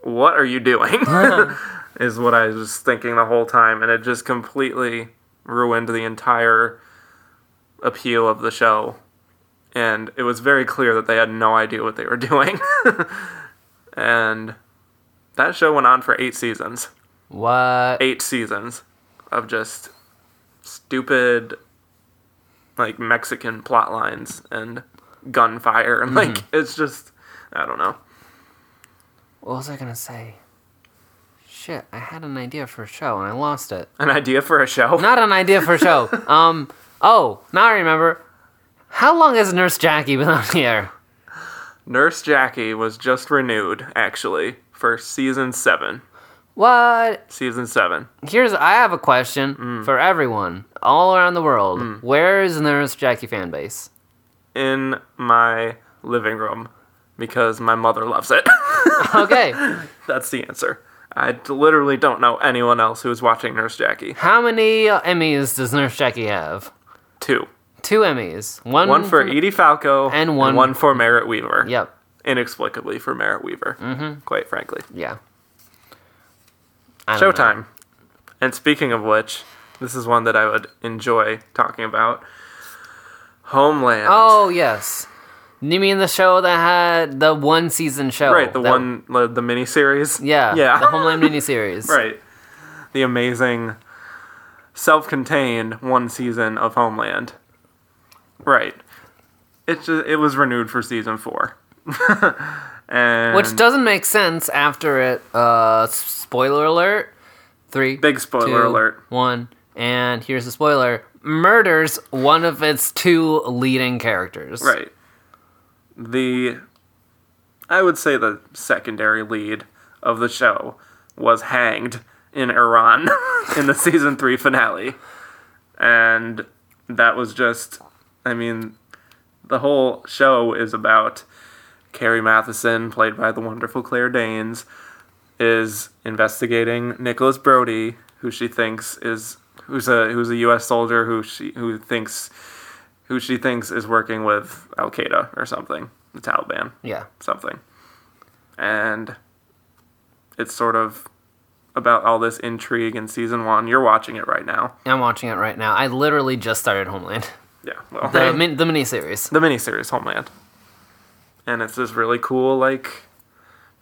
Speaker 1: what are you doing? is what I was thinking the whole time, and it just completely ruined the entire appeal of the show. And it was very clear that they had no idea what they were doing. and that show went on for eight seasons.
Speaker 2: What?
Speaker 1: Eight seasons of just stupid, like Mexican plot lines and gunfire. And, like, it's just, I don't know.
Speaker 2: What was I gonna say? Shit, I had an idea for a show and I lost it.
Speaker 1: An idea for a show?
Speaker 2: Not an idea for a show. um. Oh, now I remember. How long has Nurse Jackie been on the air?
Speaker 1: Nurse Jackie was just renewed, actually, for season seven.
Speaker 2: What?
Speaker 1: Season seven.
Speaker 2: Here's I have a question
Speaker 1: Mm.
Speaker 2: for everyone all around the world. Where is Nurse Jackie fan base?
Speaker 1: In my living room because my mother loves it.
Speaker 2: Okay.
Speaker 1: That's the answer. I literally don't know anyone else who's watching Nurse Jackie.
Speaker 2: How many Emmys does Nurse Jackie have?
Speaker 1: Two.
Speaker 2: Two Emmys. One,
Speaker 1: One for Edie Falco
Speaker 2: And one-
Speaker 1: one for Merritt Wever.
Speaker 2: Yep.
Speaker 1: Inexplicably for Merritt Wever. Mm-hmm. Quite frankly.
Speaker 2: Yeah. Don't know.
Speaker 1: Showtime. And speaking of which, this is one that I would enjoy talking about. Homeland.
Speaker 2: Oh yes. You mean the show that had the one season show?
Speaker 1: right, the
Speaker 2: that-
Speaker 1: one, the, the miniseries.
Speaker 2: Yeah.
Speaker 1: Yeah.
Speaker 2: The Homeland mini series.
Speaker 1: Right. The amazing self contained one season of Homeland. Right. It just, it was renewed for season four. and
Speaker 2: Which doesn't make sense after it. Uh, spoiler alert. Three.
Speaker 1: Big spoiler
Speaker 2: two,
Speaker 1: alert.
Speaker 2: One. And here's the spoiler: murders one of its two leading characters.
Speaker 1: Right. The I would say the secondary lead of the show was hanged in Iran in the season 3 finale. And that was just I mean the whole show is about Carrie Mathison played by the wonderful Claire Danes is investigating Nicholas Brody who she thinks is who's a who's a US soldier who she who thinks who she thinks is working with Al Qaeda or something, the Taliban,
Speaker 2: Yeah.
Speaker 1: something. And it's sort of about all this intrigue in season one. You're watching it right now.
Speaker 2: I'm watching it right now. I literally just started Homeland,
Speaker 1: Yeah, well,
Speaker 2: the min- the miniseries.
Speaker 1: the miniseries Homeland. And it's this really cool, like,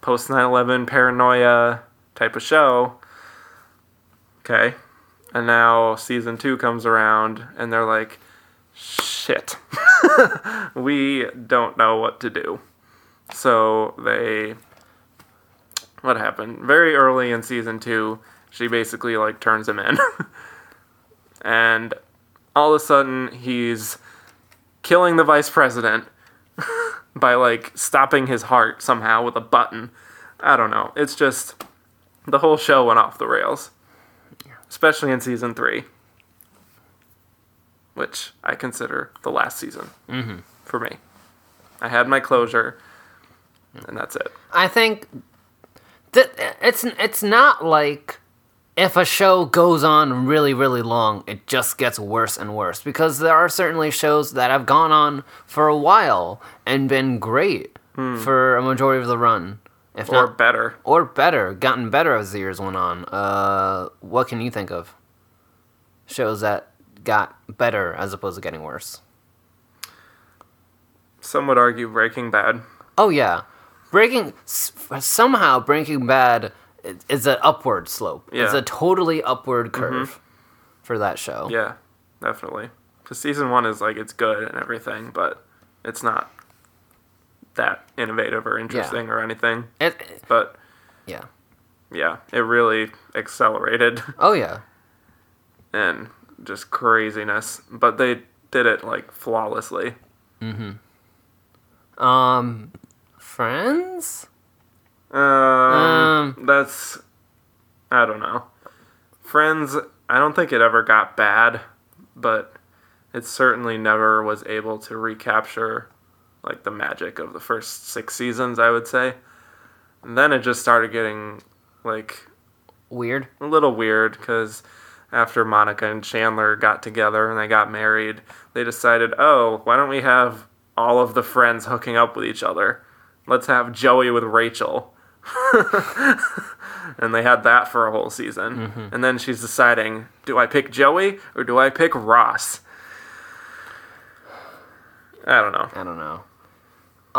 Speaker 1: post 9 11 paranoia type of show. Okay. And now season two comes around, and they're like, shit. we don't know what to do. So they. What happened? Very early in season two, she basically, like, turns him in. and all of a sudden, he's killing the vice president by like stopping his heart somehow with a button. I don't know. It's just the whole show went off the rails, especially in season three, which I consider the last season mm-hmm. for me. I had my closure, and that's it.
Speaker 2: I think that it's it's not like if a show goes on really really long, it just gets worse and worse because there are certainly shows that have gone on for a while and been great for a majority of the run, if
Speaker 1: Or
Speaker 2: not
Speaker 1: better.
Speaker 2: or better, gotten better as the years went on. Uh, what can you think of shows that got better as opposed to getting worse?
Speaker 1: Some would argue Breaking Bad.
Speaker 2: Oh yeah, Breaking s- somehow Breaking Bad i- is an upward slope. It's
Speaker 1: Yeah. Mm-hmm.
Speaker 2: a totally upward curve for that show.
Speaker 1: Yeah, definitely. Because season one is like it's good and everything, but it's not that innovative or interesting or anything.
Speaker 2: It,
Speaker 1: But
Speaker 2: yeah.
Speaker 1: yeah, it really accelerated
Speaker 2: Oh yeah.
Speaker 1: and just craziness. But they did it like flawlessly. Mm-hmm.
Speaker 2: Um, Friends.
Speaker 1: Um,
Speaker 2: Um.
Speaker 1: that's I don't know. Friends, I don't think it ever got bad, but it certainly never was able to recapture like the magic of the first six seasons. I would say, and then it just started getting like
Speaker 2: Weird.
Speaker 1: a little weird because after Monica and Chandler got together and they got married, they decided, oh, why don't we have all of the friends hooking up with each other? Let's have Joey with Rachel. and they had that for a whole season. And then she's deciding, do I pick Joey or do I pick Ross? I don't know.
Speaker 2: I don't know.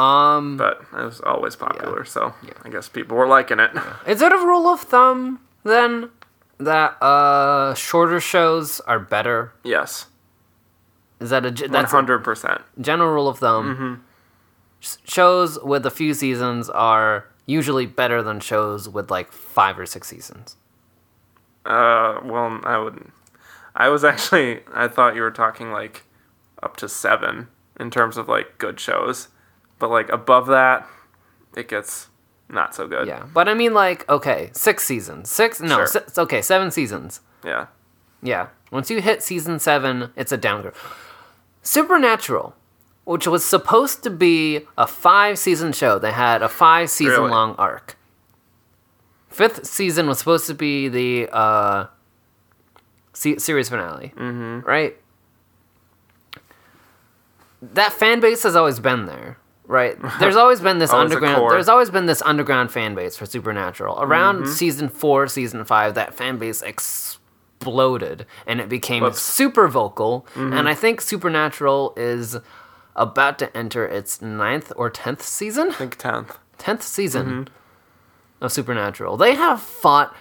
Speaker 2: Um,
Speaker 1: But it was always popular, so I guess people were liking it.
Speaker 2: is it a rule of thumb then that uh shorter shows are better?
Speaker 1: Yes.
Speaker 2: Is that a that's
Speaker 1: hundred percent.
Speaker 2: general rule of thumb? S- Shows with a few seasons are usually better than shows with like five or six seasons.
Speaker 1: Uh, well, I would. I was actually. I thought you were talking like up to seven in terms of like good shows, but like above that, it gets not so good.
Speaker 2: Yeah, but I mean, like, okay, six seasons, six no,
Speaker 1: Sure.
Speaker 2: si- okay, seven seasons.
Speaker 1: Yeah.
Speaker 2: Yeah, once you hit season seven, it's a downgrade. Supernatural, which was supposed to be a five season show, they had a five season
Speaker 1: Really?
Speaker 2: long arc. Fifth season was supposed to be the uh, se- series finale, mm-hmm. right? That fan base has always been there, right? There's always been this
Speaker 1: Always
Speaker 2: underground. There's always been this underground fan base for Supernatural. Around
Speaker 1: Mm-hmm.
Speaker 2: season four, season five, that fan base exploded, and it became
Speaker 1: Whoops.
Speaker 2: super vocal.
Speaker 1: Mm-hmm.
Speaker 2: And I think Supernatural is about to enter its ninth or tenth season.
Speaker 1: I think tenth.
Speaker 2: Tenth season
Speaker 1: Mm-hmm.
Speaker 2: of Supernatural. They have fought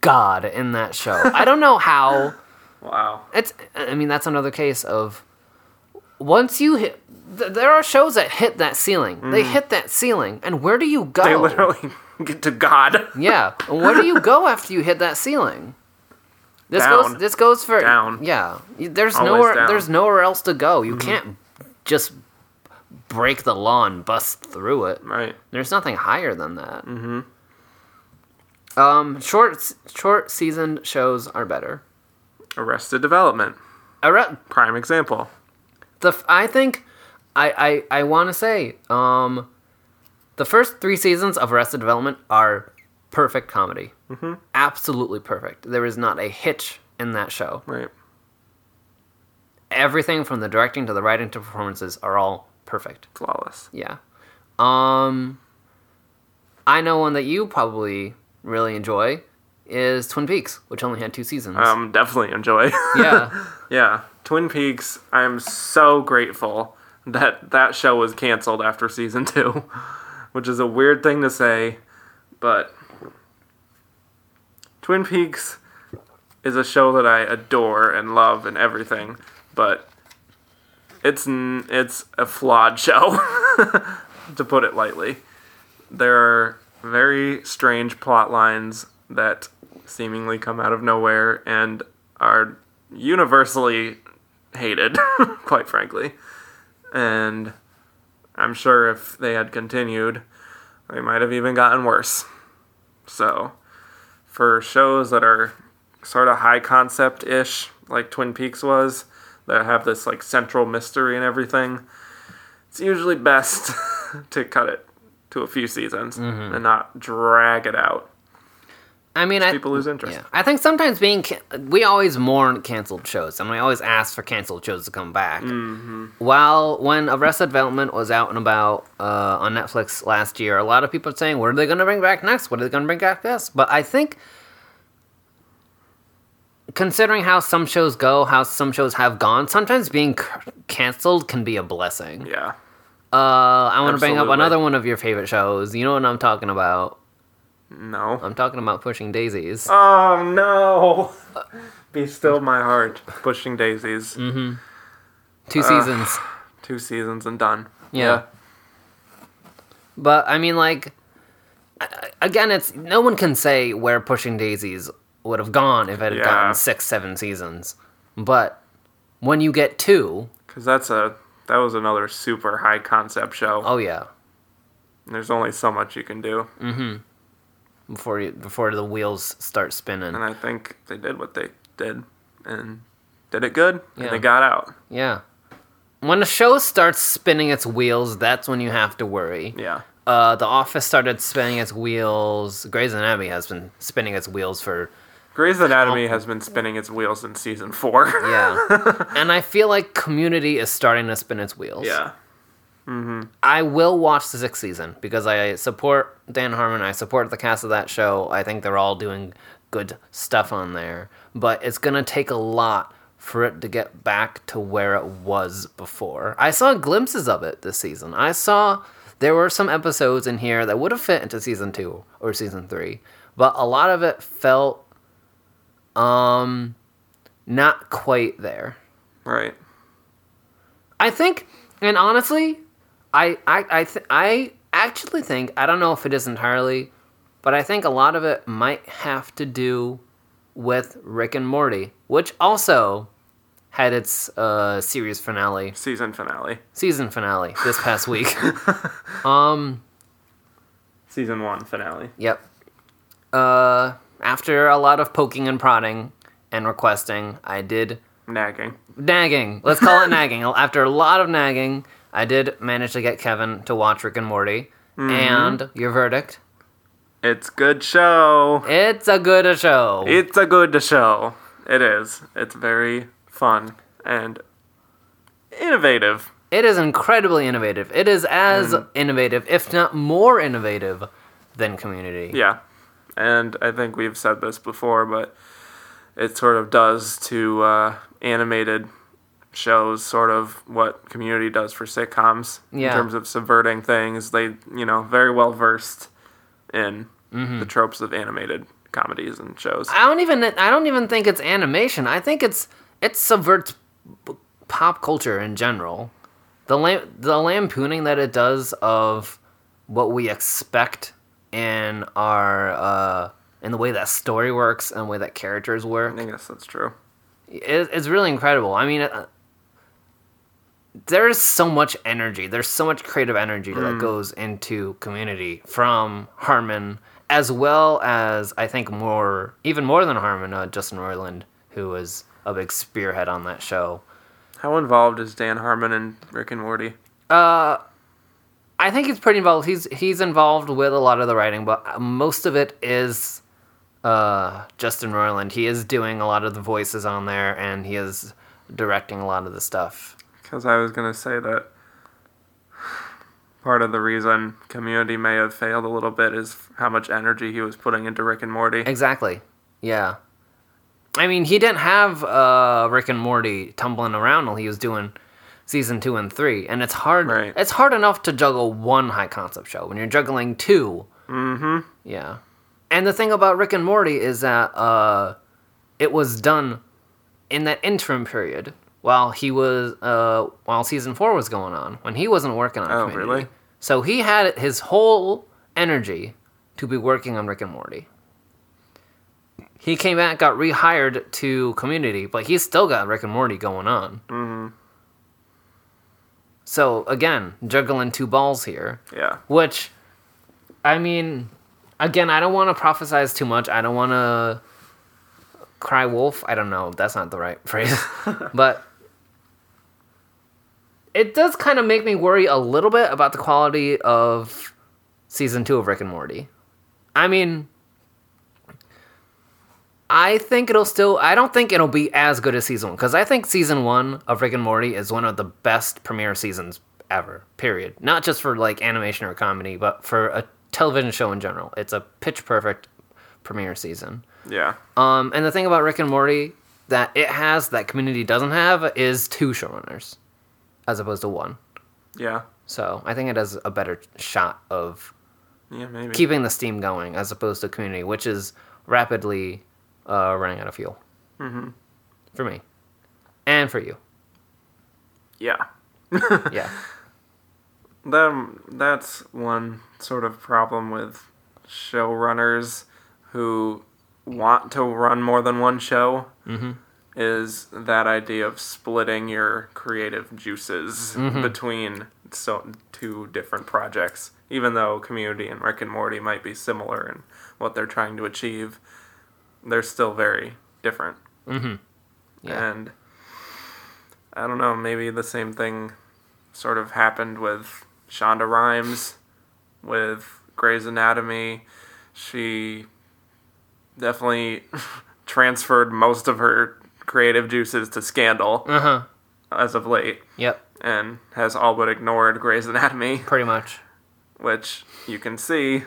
Speaker 2: God in that show. I don't know how.
Speaker 1: Wow.
Speaker 2: It's. I mean, that's another case of once you hit. th- There are shows that hit that ceiling. They hit that ceiling, and where do you go?
Speaker 1: Mm-hmm. They literally get to God.
Speaker 2: Yeah. And where do you go after you hit that ceiling? This
Speaker 1: Down.
Speaker 2: goes. This goes for
Speaker 1: Down.
Speaker 2: Yeah. There's
Speaker 1: Always
Speaker 2: nowhere.
Speaker 1: down. Mm-hmm.
Speaker 2: There's nowhere else to go. You can't just break the law and bust through it.
Speaker 1: Right.
Speaker 2: There's nothing higher than that. Mm-hmm. Um, short short season shows are better.
Speaker 1: Arrested Development.
Speaker 2: I re-
Speaker 1: Prime example.
Speaker 2: the I think I I, I want to say um the first three seasons of Arrested Development are perfect comedy. Mm-hmm. Absolutely perfect. There is not a hitch in that show.
Speaker 1: Right.
Speaker 2: Everything from the directing to the writing to performances are all perfect.
Speaker 1: Flawless.
Speaker 2: Yeah. Um I know one that you probably really enjoy is Twin Peaks, which only had two seasons.
Speaker 1: Um, definitely enjoy.
Speaker 2: yeah.
Speaker 1: Yeah, Twin Peaks. I'm so grateful that that show was canceled after season two, which is a weird thing to say, but Twin Peaks is a show that I adore and love and everything, but it's it's a flawed show, to put it lightly. There are very strange plot lines that seemingly come out of nowhere and are universally hated, quite frankly. And I'm sure if they had continued, they might have even gotten worse. So, for shows that are sort of high concept ish, like Twin Peaks was, that have this like central mystery and everything, it's usually best to cut it to a few seasons and not drag it out.
Speaker 2: I mean, I,
Speaker 1: People lose interest.
Speaker 2: Yeah, I think sometimes being can- we always mourn canceled shows, and we always ask for canceled shows to come back. Mm-hmm. While when Arrested Development was out and about uh, on Netflix last year, a lot of people are saying, "What are they going to bring back next? What are they going to bring back next?" But I think, considering how some shows go, how some shows have gone, sometimes being c- canceled can be a blessing.
Speaker 1: Yeah.
Speaker 2: Uh, I want to bring up another one of your favorite shows. You know what I'm talking about?
Speaker 1: No.
Speaker 2: I'm talking about Pushing Daisies.
Speaker 1: Oh no! Be still my heart. Pushing Daisies.
Speaker 2: Two seasons.
Speaker 1: Two seasons and done.
Speaker 2: Yeah. But I mean, like, again, it's no one can say where Pushing Daisies would have gone if it had
Speaker 1: Yeah.
Speaker 2: gotten six, seven seasons. But when you get two,
Speaker 1: Because that's a that was another super high concept show.
Speaker 2: oh yeah,
Speaker 1: There's only so much you can do,
Speaker 2: before you, before the wheels start spinning.
Speaker 1: and I think they did what they did, and did it good,
Speaker 2: Yeah.
Speaker 1: and they got out.
Speaker 2: Yeah. When a show starts spinning its wheels, that's when you have to worry.
Speaker 1: Yeah.
Speaker 2: Uh, the Office started spinning its wheels. Grey's Anatomy has been spinning its wheels for
Speaker 1: Grey's Anatomy has been spinning its wheels in season four.
Speaker 2: yeah, and I feel like Community is starting to spin its wheels.
Speaker 1: yeah. Mm-hmm.
Speaker 2: I will watch the sixth season because I support Dan Harmon. I support the cast of that show. I think they're all doing good stuff on there. But it's gonna take a lot for it to get back to where it was before. I saw glimpses of it this season. I saw there were some episodes in here that would have fit into season two or season three, but a lot of it felt um not quite there.
Speaker 1: Right.
Speaker 2: I think, and honestly, I I I, th- I actually think I don't know if it is entirely, but I think a lot of it might have to do with Rick and Morty, which also had its uh, series finale,
Speaker 1: Season finale.
Speaker 2: season finale this past week. um,
Speaker 1: Season one finale.
Speaker 2: yep. Uh, after a lot of poking and prodding and requesting, I did
Speaker 1: Nagging.
Speaker 2: nagging. Let's call it nagging. After a lot of nagging, I did manage to get Kevin to watch Rick and Morty. Mm-hmm. And your verdict?
Speaker 1: It's good show.
Speaker 2: It's a good show.
Speaker 1: It's a good show. It is. It's very fun and innovative.
Speaker 2: it is incredibly innovative. It is as mm. innovative, if not more innovative, than Community.
Speaker 1: Yeah. And I think we've said this before, but it sort of does to uh, animated shows sort of what community does for sitcoms
Speaker 2: Yeah.
Speaker 1: in terms of subverting things. They, you know, very well versed in
Speaker 2: Mm-hmm.
Speaker 1: the tropes of animated comedies and shows.
Speaker 2: I don't even. I don't even think it's animation. I think it's it subverts pop culture in general. The lam- the lampooning that it does of what we expect in our uh, in the way that story works and the way that characters work
Speaker 1: I guess that's true.
Speaker 2: it, it's really incredible. I mean, uh, there's so much energy. There's so much creative energy that goes into Community from Harmon, as well as I think more, even more than Harmon, uh, Justin Roiland, who was a big spearhead on that show.
Speaker 1: How involved is Dan Harmon and Rick and Morty?
Speaker 2: Uh, I think he's pretty involved. He's he's involved with a lot of the writing, but most of it is uh, Justin Roiland. He is doing a lot of the voices on there, and he is directing a lot of the stuff.
Speaker 1: Because I was going to say that part of the reason Community may have failed a little bit is how much energy he was putting into Rick and Morty.
Speaker 2: Exactly. Yeah. I mean, he didn't have uh, Rick and Morty tumbling around while he was doing season two and three, and it's hard.
Speaker 1: Right.
Speaker 2: It's hard enough to juggle one high concept show when you're juggling 2
Speaker 1: Mm-hmm.
Speaker 2: Yeah. And the thing about Rick and Morty is that uh, it was done in that interim period while he was uh, while season four was going on when he wasn't working on.
Speaker 1: Oh,
Speaker 2: Community.
Speaker 1: really?
Speaker 2: So he had his whole energy to be working on Rick and Morty. He came back, got rehired to Community, but he's still got Rick and Morty going on.
Speaker 1: Mm-hmm.
Speaker 2: So again, juggling two balls here.
Speaker 1: Yeah.
Speaker 2: Which, I mean, again, I don't want to prophesize too much. I don't want to cry wolf. I don't know. That's not the right phrase. but it does kind of make me worry a little bit about the quality of season two of Rick and Morty. I mean, I think it'll still. I don't think it'll be as good as season one because I think season one of Rick and Morty is one of the best premiere seasons ever. Period. Not just for like animation or comedy, but for a television show in general. It's a pitch perfect premiere season.
Speaker 1: Yeah.
Speaker 2: Um, and the thing about Rick and Morty that it has that Community doesn't have is two showrunners, as opposed to one.
Speaker 1: Yeah.
Speaker 2: So I think it has a better shot of
Speaker 1: Yeah, maybe.
Speaker 2: keeping the steam going as opposed to Community, which is rapidly uh, running out of fuel.
Speaker 1: mm-hmm.
Speaker 2: For me, and for you.
Speaker 1: Yeah.
Speaker 2: Yeah.
Speaker 1: them that's one sort of problem with showrunners who want to run more than one show is that idea of splitting your creative juices between so two different projects even though community and rick and morty might be similar in what they're trying to achieve they're still very different
Speaker 2: Yeah.
Speaker 1: and I don't know, maybe the same thing sort of happened with Shonda Rhimes with Grey's Anatomy. She definitely transferred most of her creative juices to Scandal
Speaker 2: Uh huh.
Speaker 1: as of late
Speaker 2: Yep.
Speaker 1: and has all but ignored Grey's Anatomy,
Speaker 2: Pretty much.
Speaker 1: which you can see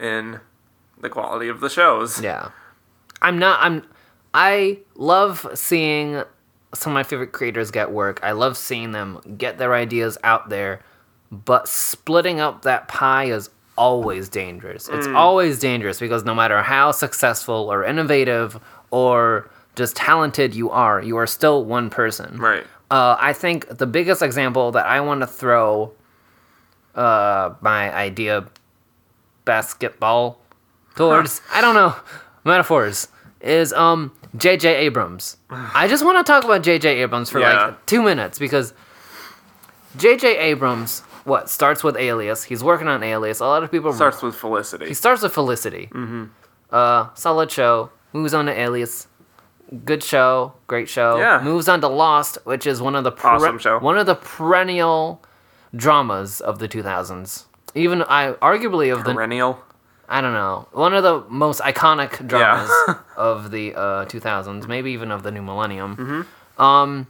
Speaker 1: in the quality of the shows.
Speaker 2: Yeah. I'm not I'm I love seeing some of my favorite creators get work. I love seeing them get their ideas out there, but splitting up that pie is always dangerous. It's always dangerous because no matter how successful or innovative or just talented you are, you are still one person.
Speaker 1: Right.
Speaker 2: Uh, I think the biggest example that I want to throw uh, my idea basketball towards, I don't know, metaphors, is um J.J. Abrams. I just want to talk about J.J. Abrams for
Speaker 1: Yeah.
Speaker 2: like two minutes because J.J. Abrams, what, starts with Alias. He's working on Alias. A lot of people
Speaker 1: Starts with Felicity.
Speaker 2: he starts with Felicity. Mm-hmm. Uh, solid show. Moves on to Alias. Good show. Great show.
Speaker 1: Yeah.
Speaker 2: Moves on to Lost, which is one of the per-
Speaker 1: Awesome show.
Speaker 2: one of the perennial dramas of the 2000s. Even I arguably of the
Speaker 1: Perennial.
Speaker 2: I don't know one of the most iconic dramas
Speaker 1: Yeah.
Speaker 2: of the uh, 2000s, maybe even of the new millennium.
Speaker 1: Mm-hmm.
Speaker 2: Um,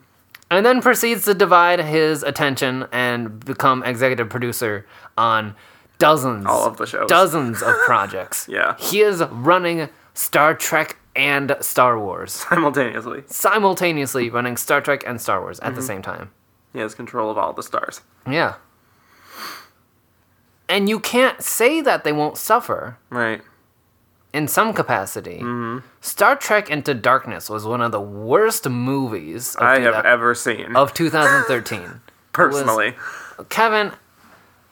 Speaker 2: and then proceeds to divide his attention and become executive producer on dozens,
Speaker 1: All of the shows.
Speaker 2: dozens of projects.
Speaker 1: Yeah.
Speaker 2: he is running Star Trek and Star Wars
Speaker 1: Simultaneously.
Speaker 2: simultaneously, running Star Trek and Star Wars at
Speaker 1: Mm-hmm.
Speaker 2: the same time.
Speaker 1: He has control of all the stars.
Speaker 2: Yeah. And you can't say that they won't suffer
Speaker 1: Right.
Speaker 2: in some capacity.
Speaker 1: Mm-hmm.
Speaker 2: Star Trek Into Darkness was one of the worst movies of,
Speaker 1: I have ever seen.
Speaker 2: of 2013.
Speaker 1: personally.
Speaker 2: Kevin,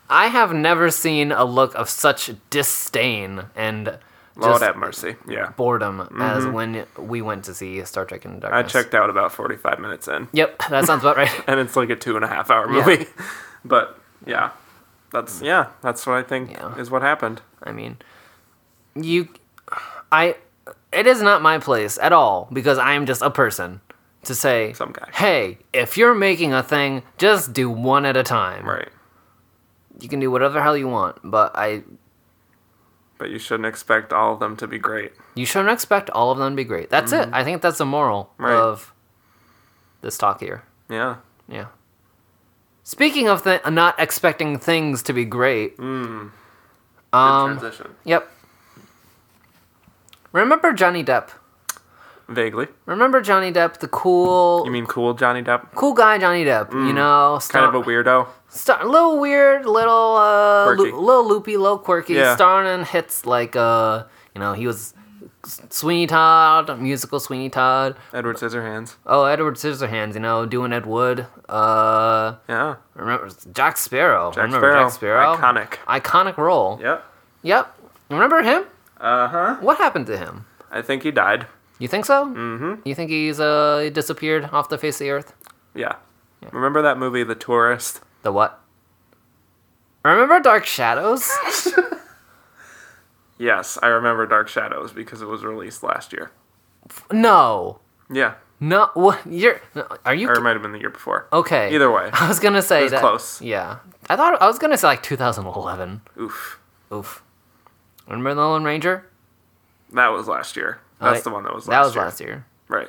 Speaker 2: I have never seen a look of such disdain and
Speaker 1: Lord have mercy. Yeah.
Speaker 2: boredom as when we went to see Star Trek Into Darkness.
Speaker 1: I checked out about 45 minutes in.
Speaker 2: Yep, that sounds about right.
Speaker 1: And it's like a two and a half hour movie. but yeah. That's yeah, that's what I think
Speaker 2: Yeah.
Speaker 1: is what happened.
Speaker 2: I mean, you, I, it is not my place at all because I am just a person to say,
Speaker 1: Some guy.
Speaker 2: hey, if you're making a thing, just do one at a time.
Speaker 1: Right.
Speaker 2: You can do whatever the hell you want, but I,
Speaker 1: But you shouldn't expect all of them to be great.
Speaker 2: you shouldn't expect all of them to be great. That's it. I think that's the moral
Speaker 1: Mm-hmm. Right.
Speaker 2: of this talk here.
Speaker 1: Yeah.
Speaker 2: Yeah. Speaking of th- not expecting things to be great,
Speaker 1: Good
Speaker 2: um,
Speaker 1: transition.
Speaker 2: yep. Remember Johnny Depp?
Speaker 1: Vaguely.
Speaker 2: Remember Johnny Depp, the cool,
Speaker 1: You mean cool Johnny Depp?
Speaker 2: cool guy Johnny Depp? You know, star-
Speaker 1: Kind of a weirdo.
Speaker 2: star- little weird, little uh, lo- little loopy, little quirky,
Speaker 1: Yeah.
Speaker 2: starring in hits like uh, you know, he was Sweeney Todd, musical Sweeney Todd.
Speaker 1: Edward Scissorhands.
Speaker 2: Oh, Edward Scissorhands, you know, doing Ed Wood. Uh,
Speaker 1: Yeah.
Speaker 2: remember Jack Sparrow?
Speaker 1: Jack
Speaker 2: remember
Speaker 1: Sparrow.
Speaker 2: Jack Sparrow?
Speaker 1: Iconic.
Speaker 2: Iconic role.
Speaker 1: Yep.
Speaker 2: Yep. Remember him?
Speaker 1: Uh huh.
Speaker 2: What happened to him?
Speaker 1: I think he died.
Speaker 2: You think so? Mm-hmm. You think he's uh disappeared off the face of the earth?
Speaker 1: Yeah. Remember that movie, The Tourist?
Speaker 2: The what? Remember Dark Shadows?
Speaker 1: Yes, I remember Dark Shadows because it was released last year.
Speaker 2: no.
Speaker 1: Yeah.
Speaker 2: No. What? You're. Are you?
Speaker 1: Or it might have been the year before.
Speaker 2: okay.
Speaker 1: Either way.
Speaker 2: I was gonna say
Speaker 1: was
Speaker 2: that.
Speaker 1: close.
Speaker 2: Yeah. I thought I was gonna say like 2011.
Speaker 1: Oof.
Speaker 2: Oof. Remember the Lone Ranger?
Speaker 1: That was last year. That's the one that was last year.
Speaker 2: That was
Speaker 1: year.
Speaker 2: last year.
Speaker 1: Right.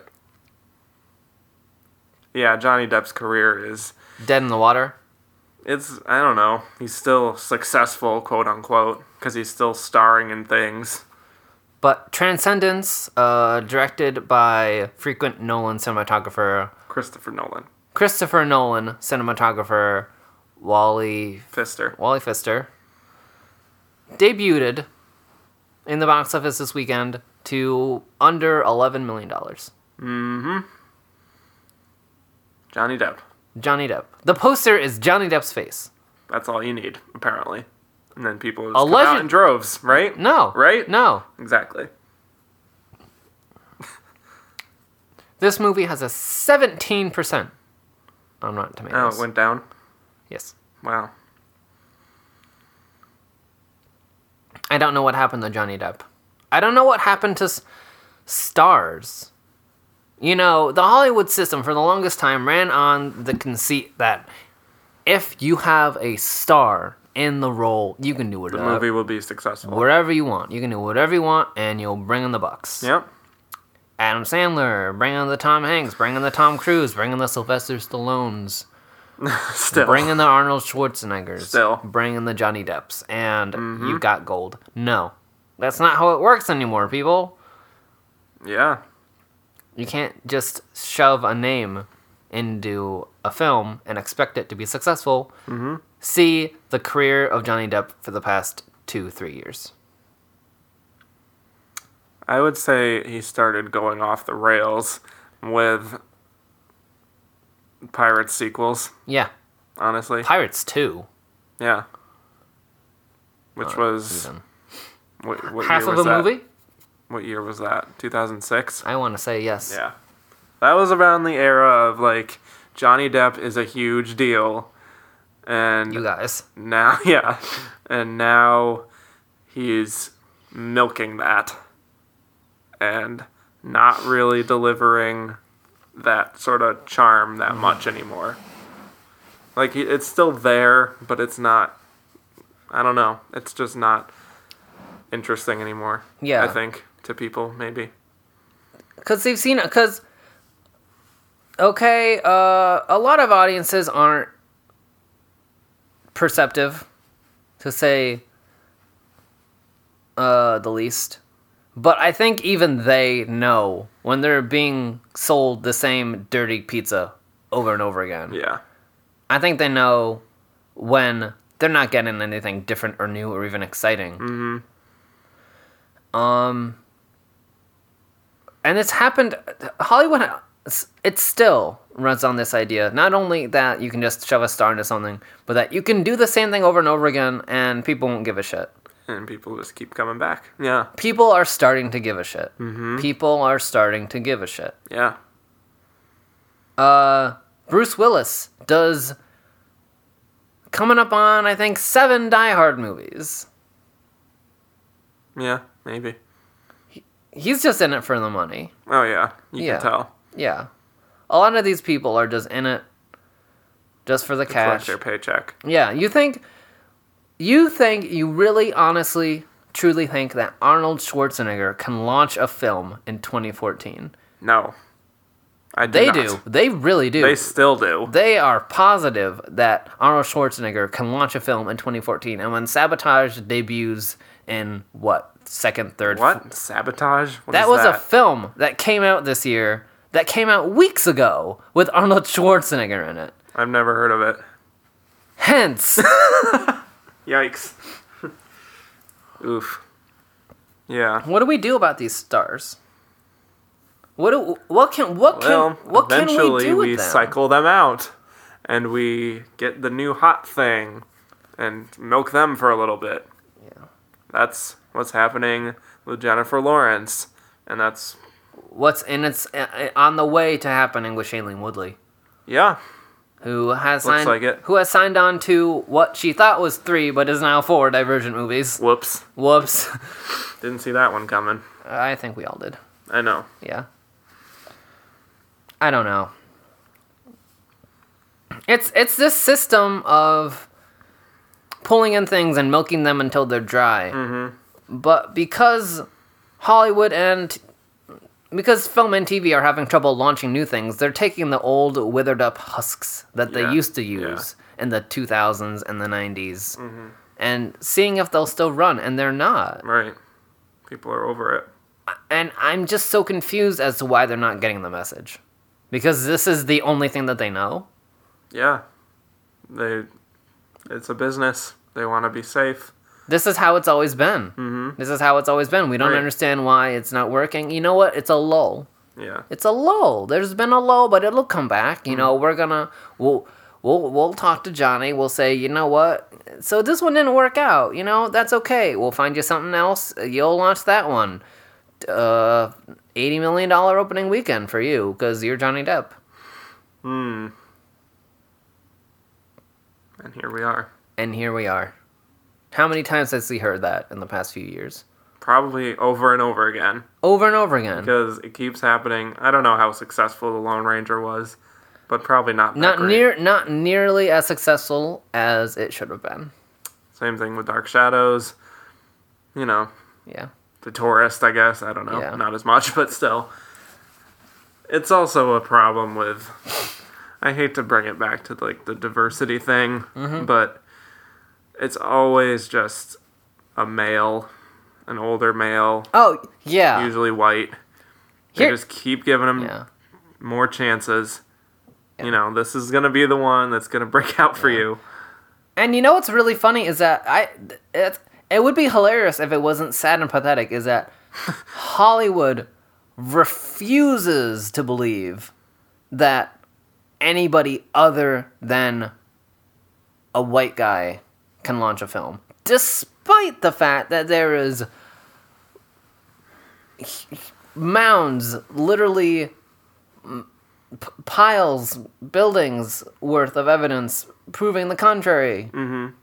Speaker 1: Yeah, Johnny Depp's career is
Speaker 2: Dead in the Water.
Speaker 1: It's I don't know. He's still successful, quote unquote, because he's still starring in things.
Speaker 2: But Transcendence, uh, directed by frequent Nolan cinematographer
Speaker 1: Christopher Nolan,
Speaker 2: Christopher Nolan, cinematographer Wally
Speaker 1: Pfister.
Speaker 2: Wally Pfister debuted in the box office this weekend to under eleven million dollars. Mhm.
Speaker 1: Johnny Depp.
Speaker 2: Johnny Depp. The poster is Johnny Depp's face.
Speaker 1: That's all you need, apparently. And then people just come
Speaker 2: Alleged-
Speaker 1: out in droves, right?
Speaker 2: No.
Speaker 1: Right?
Speaker 2: No.
Speaker 1: Exactly.
Speaker 2: This movie has a 17% on Rotten
Speaker 1: Oh,
Speaker 2: Tomatoes.
Speaker 1: it went down.
Speaker 2: yes.
Speaker 1: Wow.
Speaker 2: I don't know what happened to Johnny Depp. I don't know what happened to s- stars. You know, the Hollywood system for the longest time ran on the conceit that if you have a star in the role, you can do whatever.
Speaker 1: The movie will be successful.
Speaker 2: wherever you want. You can do whatever you want, and you'll bring in the bucks.
Speaker 1: Yep.
Speaker 2: Adam Sandler, bring in the Tom Hanks, bring in the Tom Cruise, bring in the Sylvester Stallones,
Speaker 1: Still.
Speaker 2: bring in the Arnold Schwarzeneggers,
Speaker 1: Still. Mm-hmm.
Speaker 2: bring in the Johnny Depps, and you've got gold. No, that's not how it works anymore, people.
Speaker 1: Yeah.
Speaker 2: You can't just shove a name into a film and expect it to be successful. Mm-hmm. See the career of Johnny Depp for the past two, three years.
Speaker 1: I would say he started going off the rails with Pirates sequels,
Speaker 2: Yeah,
Speaker 1: honestly.
Speaker 2: Pirates 2.
Speaker 1: Yeah. Which was what, what
Speaker 2: Half of
Speaker 1: was
Speaker 2: a
Speaker 1: that?
Speaker 2: movie?
Speaker 1: What year was that? 2006.
Speaker 2: I want to say yes.
Speaker 1: Yeah. That was around the era of like Johnny Depp is a huge deal. And
Speaker 2: You guys.
Speaker 1: now yeah. And now he's milking that and not really delivering that sort of charm that mm-hmm. much anymore. Like it's still there, but it's not I don't know. It's just not interesting anymore.
Speaker 2: Yeah.
Speaker 1: I think to people maybe.
Speaker 2: because they've seen it because okay uh, a lot of audiences aren't perceptive to say uh, the least but i think even they know when they're being sold the same dirty pizza over and over again
Speaker 1: Yeah.
Speaker 2: i think they know when they're not getting anything different or new or even exciting um and it's happened hollywood it still runs on this idea not only that you can just shove a star into something but that you can do the same thing over and over again and people won't give a shit.
Speaker 1: And people just keep coming back. Yeah,
Speaker 2: people are starting to give a shit. People are starting to give a shit.
Speaker 1: Yeah,
Speaker 2: uh bruce willis does coming up on i think seven die hard movies.
Speaker 1: Yeah, maybe.
Speaker 2: He's just in it for the money
Speaker 1: Oh yeah, you
Speaker 2: Yeah.
Speaker 1: can tell.
Speaker 2: Yeah. A lot of these people are just in it just for the
Speaker 1: Collect
Speaker 2: cash.
Speaker 1: their paycheck.
Speaker 2: Yeah, you think you think you really honestly truly think that Arnold Schwarzenegger can launch a film in 2014?
Speaker 1: No, I do
Speaker 2: They
Speaker 1: not.
Speaker 2: do. They really do.
Speaker 1: They still do.
Speaker 2: They are positive that Arnold Schwarzenegger can launch a film in 2014. And when Sabotage debuts in what, second, third,
Speaker 1: What sabotage? What
Speaker 2: That was a film that came out this year that came out weeks ago with Arnold Schwarzenegger in it.
Speaker 1: I've never heard of it.
Speaker 2: Hence,
Speaker 1: Yikes. Oof. Yeah.
Speaker 2: what do we do about these stars? What do, what can what can what can we do with
Speaker 1: we
Speaker 2: them?
Speaker 1: cycle them out, and we get the new hot thing, and milk them for a little bit. That's what's happening with Jennifer Lawrence, and that's
Speaker 2: What's and its uh, on the way to happening with Shailene Woodley,
Speaker 1: yeah.
Speaker 2: who has
Speaker 1: Looks
Speaker 2: signed
Speaker 1: like
Speaker 2: who has signed on to what she thought was three, but is now four Divergent movies.
Speaker 1: Whoops.
Speaker 2: Whoops.
Speaker 1: Didn't see that one coming.
Speaker 2: I think we all did.
Speaker 1: I know.
Speaker 2: Yeah. I don't know. It's it's this system of pulling in things and milking them until they're dry. Mm-hmm. But because Hollywood and because film and TV are having trouble launching new things, they're taking the old withered up husks that they
Speaker 1: Yeah,
Speaker 2: used to
Speaker 1: yeah.
Speaker 2: use in the 2000s and the 90s and seeing if they'll still run and they're not.
Speaker 1: Right. People are over it.
Speaker 2: and I'm just so confused as to why they're not getting the message. Because this is the only thing that they know.
Speaker 1: Yeah. They. It's a business. They want to be safe.
Speaker 2: This is how it's always been. Mm-hmm. This is how it's always been. We don't
Speaker 1: Right.
Speaker 2: understand why it's not working. You know what? It's a lull.
Speaker 1: Yeah.
Speaker 2: It's a lull. There's been a lull, but it'll come back.
Speaker 1: Mm-hmm.
Speaker 2: You know, we're gonna we'll we'll we'll talk to Johnny. We'll say, you know what? So this one didn't work out. You know that's okay. We'll find you something else. You'll launch that one. Uh, eighty million dollar opening weekend for you because you're Johnny Depp.
Speaker 1: And here we are.
Speaker 2: And here we are. How many times has he heard that in the past few years?
Speaker 1: Probably over and over again
Speaker 2: Over and over again.
Speaker 1: because it keeps happening. I don't know how successful the Lone Ranger was, but probably not.
Speaker 2: Not near, not nearly as successful as it should have been.
Speaker 1: Same thing with Dark Shadows. You know,
Speaker 2: Yeah.
Speaker 1: the tourist, I guess. I don't know.
Speaker 2: Yeah.
Speaker 1: Not as much, but still. It's also a problem with. I hate to bring it back to like the diversity thing,
Speaker 2: Mm-hmm.
Speaker 1: but it's always just a male, an older male,
Speaker 2: Oh yeah.
Speaker 1: usually white. They
Speaker 2: Here-
Speaker 1: just keep giving him
Speaker 2: Yeah.
Speaker 1: more chances. You know, this is gonna be the one that's gonna break out for you.
Speaker 2: And you know what's really funny is that I it, it would be hilarious if it wasn't sad and pathetic is that Hollywood refuses to believe that anybody other than a white guy can launch a film despite the fact that there is mounds literally p- piles buildings worth of evidence proving the contrary mm-hmm.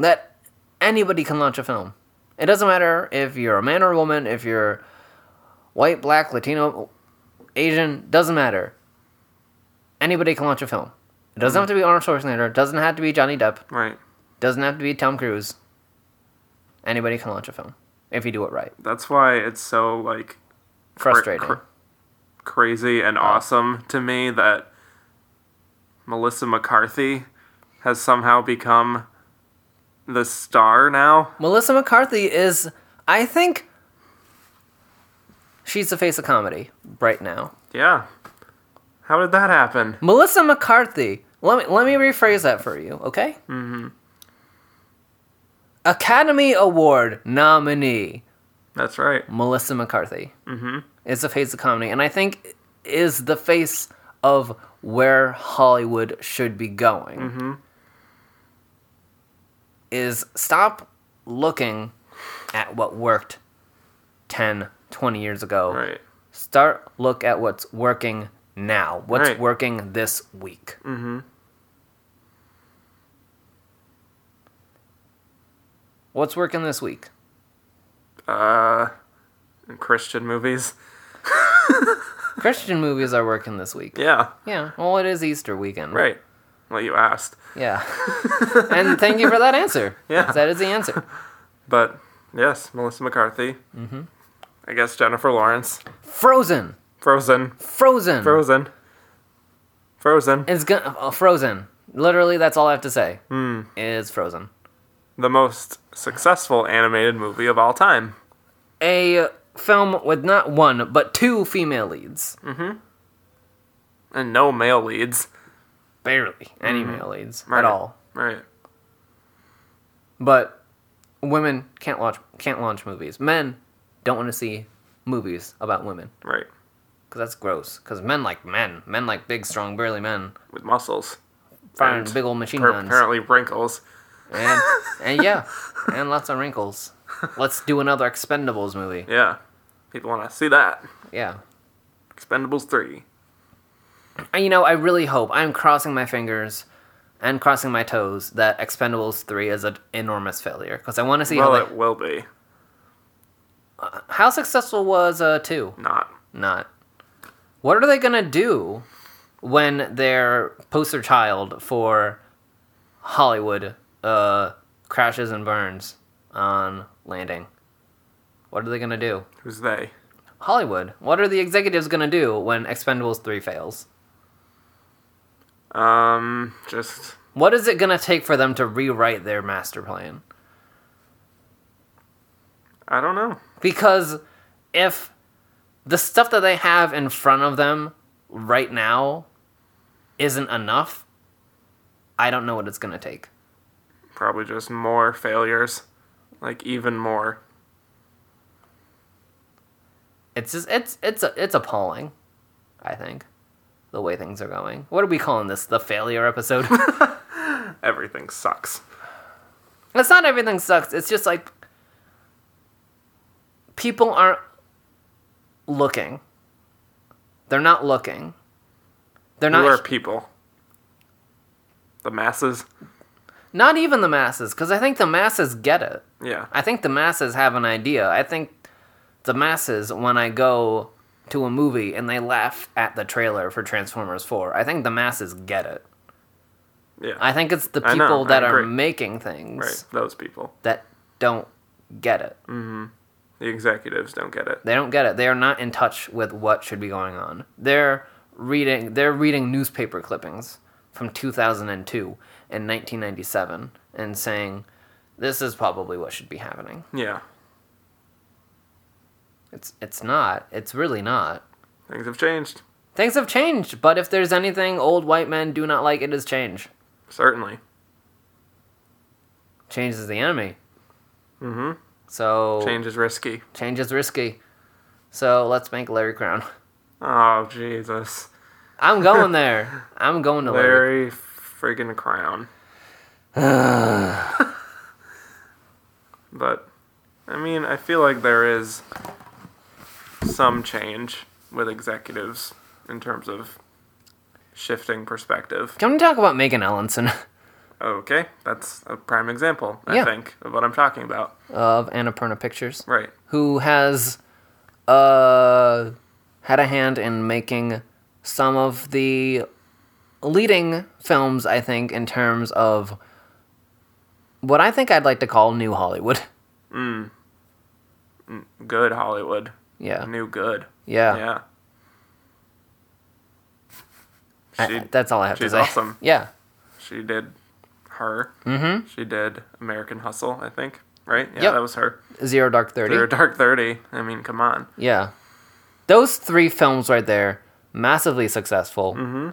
Speaker 2: that anybody can launch a film. It doesn't matter if you're a man or a woman, if you're white, black, Latino, Asian, doesn't matter. Anybody can launch a film. It doesn't mm. have to be Arnold Schwarzenegger, it doesn't have to be Johnny Depp,
Speaker 1: Right.
Speaker 2: doesn't have to be Tom Cruise. Anybody can launch a film if you do it right.
Speaker 1: That's why it's so like cra-
Speaker 2: Frustrating.
Speaker 1: cra- crazy and awesome to me that Melissa McCarthy has somehow become the star now.
Speaker 2: Melissa McCarthy is, I think, she's the face of comedy right now.
Speaker 1: Yeah. How did that happen?
Speaker 2: Melissa McCarthy. Let me let me rephrase that for you, okay? Mm-hmm. Academy Award nominee
Speaker 1: That's right.
Speaker 2: Melissa McCarthy Mhm. is the face of comedy, and I think is the face of where Hollywood should be going. Mhm. Is stop looking at what worked 10, 20 years ago.
Speaker 1: Right.
Speaker 2: Start look at what's working now. What's
Speaker 1: Right.
Speaker 2: working this week. Mm-hmm. What's working this week?
Speaker 1: Uh Christian movies.
Speaker 2: Christian movies are working this week.
Speaker 1: Yeah.
Speaker 2: Yeah. Well, it is Easter weekend.
Speaker 1: Right. Well, you asked.
Speaker 2: Yeah. and thank you for that answer.
Speaker 1: Yeah.
Speaker 2: That is the answer.
Speaker 1: But yes, Melissa McCarthy. Mm-hmm. I guess Jennifer Lawrence.
Speaker 2: Frozen.
Speaker 1: Frozen.
Speaker 2: Frozen.
Speaker 1: Frozen. Frozen.
Speaker 2: It's gonna uh, Frozen. Literally, that's all I have to say.
Speaker 1: Hmm.
Speaker 2: Is Frozen
Speaker 1: The most successful animated movie of all time.
Speaker 2: a film with not one but two female leads? Mm-hmm.
Speaker 1: And no male leads.
Speaker 2: Barely any male leads
Speaker 1: Right.
Speaker 2: at all.
Speaker 1: Right.
Speaker 2: But women can't launch can't launch movies. Men don't want to see movies about women
Speaker 1: Right.
Speaker 2: Because that's gross. Because men like men. Men like big, strong, burly men
Speaker 1: With muscles.
Speaker 2: firing big old machine
Speaker 1: per-
Speaker 2: guns.
Speaker 1: Apparently wrinkles.
Speaker 2: And and yeah, and lots of wrinkles. Let's do another Expendables movie.
Speaker 1: Yeah. People want to see that.
Speaker 2: Yeah.
Speaker 1: Expendables 3.
Speaker 2: And you know, I really hope I'm crossing my fingers and crossing my toes that Expendables 3 is an enormous failure because I want to see
Speaker 1: well,
Speaker 2: how
Speaker 1: it
Speaker 2: they,
Speaker 1: will be.
Speaker 2: how successful was uh 2.
Speaker 1: Not.
Speaker 2: Not. What are they going to do when their poster child for Hollywood uh crashes and burns on landing? What are they going to do?
Speaker 1: Who's they?
Speaker 2: Hollywood. What are the executives going to do when Expendables 3 fails?
Speaker 1: Um, just
Speaker 2: What is it going to take for them to rewrite their master plan?
Speaker 1: I don't know.
Speaker 2: Because if the stuff that they have in front of them right now isn't enough, I don't know what it's going to take.
Speaker 1: Probably just more failures. Like even more.
Speaker 2: It's just it's it's it's appalling, I think. the way things are going. What are we calling this? The failure episode?
Speaker 1: Everything sucks.
Speaker 2: it's not everything sucks. It's just like people aren't looking. They're not looking. They're
Speaker 1: Who
Speaker 2: not
Speaker 1: are people? The masses?
Speaker 2: not even the masses cuz I think the masses get it.
Speaker 1: Yeah.
Speaker 2: I think the masses have an idea. I think the masses, when I go to a movie and they laugh at the trailer for Transformers 4, I think the masses get it.
Speaker 1: Yeah.
Speaker 2: I think it's the
Speaker 1: know,
Speaker 2: people that are making things
Speaker 1: right. Those people.
Speaker 2: that don't get it. Mm-hmm.
Speaker 1: The executives don't get it.
Speaker 2: They don't get it. They are not in touch with what should be going on. They're reading they're reading newspaper clippings from 2002 and 1997 and saying this is probably what should be happening.
Speaker 1: Yeah.
Speaker 2: It's it's not. It's really not.
Speaker 1: Things have changed.
Speaker 2: Things have changed, but if there's anything old white men do not like, it is change.
Speaker 1: Certainly.
Speaker 2: Change is the enemy.
Speaker 1: Mm-hmm.
Speaker 2: So
Speaker 1: Change is risky.
Speaker 2: change is risky. So let's make Larry Crowne.
Speaker 1: Oh, Jesus.
Speaker 2: I'm going there. I'm going to Larry.
Speaker 1: Larry friggin' Crowne. but, I mean, I feel like there is some change with executives in terms of shifting perspective.
Speaker 2: Can we talk about Megan Ellison
Speaker 1: Okay, that's a prime example, I
Speaker 2: Yeah.
Speaker 1: think, of what I'm talking about.
Speaker 2: of Annapurna Pictures,
Speaker 1: Right.
Speaker 2: who has uh, had a hand in making some of the leading films, I think, in terms of what I think I'd like to call New Hollywood.
Speaker 1: Good Hollywood.
Speaker 2: Yeah.
Speaker 1: New good.
Speaker 2: Yeah.
Speaker 1: Yeah.
Speaker 2: I-
Speaker 1: She,
Speaker 2: that's all I have to say.
Speaker 1: she's awesome.
Speaker 2: Yeah.
Speaker 1: she did her. Mm-hmm. She did American Hustle, I think. Right? Yeah,
Speaker 2: Yep.
Speaker 1: that was her.
Speaker 2: Zero Dark Thirty.
Speaker 1: Zero Dark Thirty. I mean, come on.
Speaker 2: Yeah. Those three films right there, massively successful. Mm-hmm.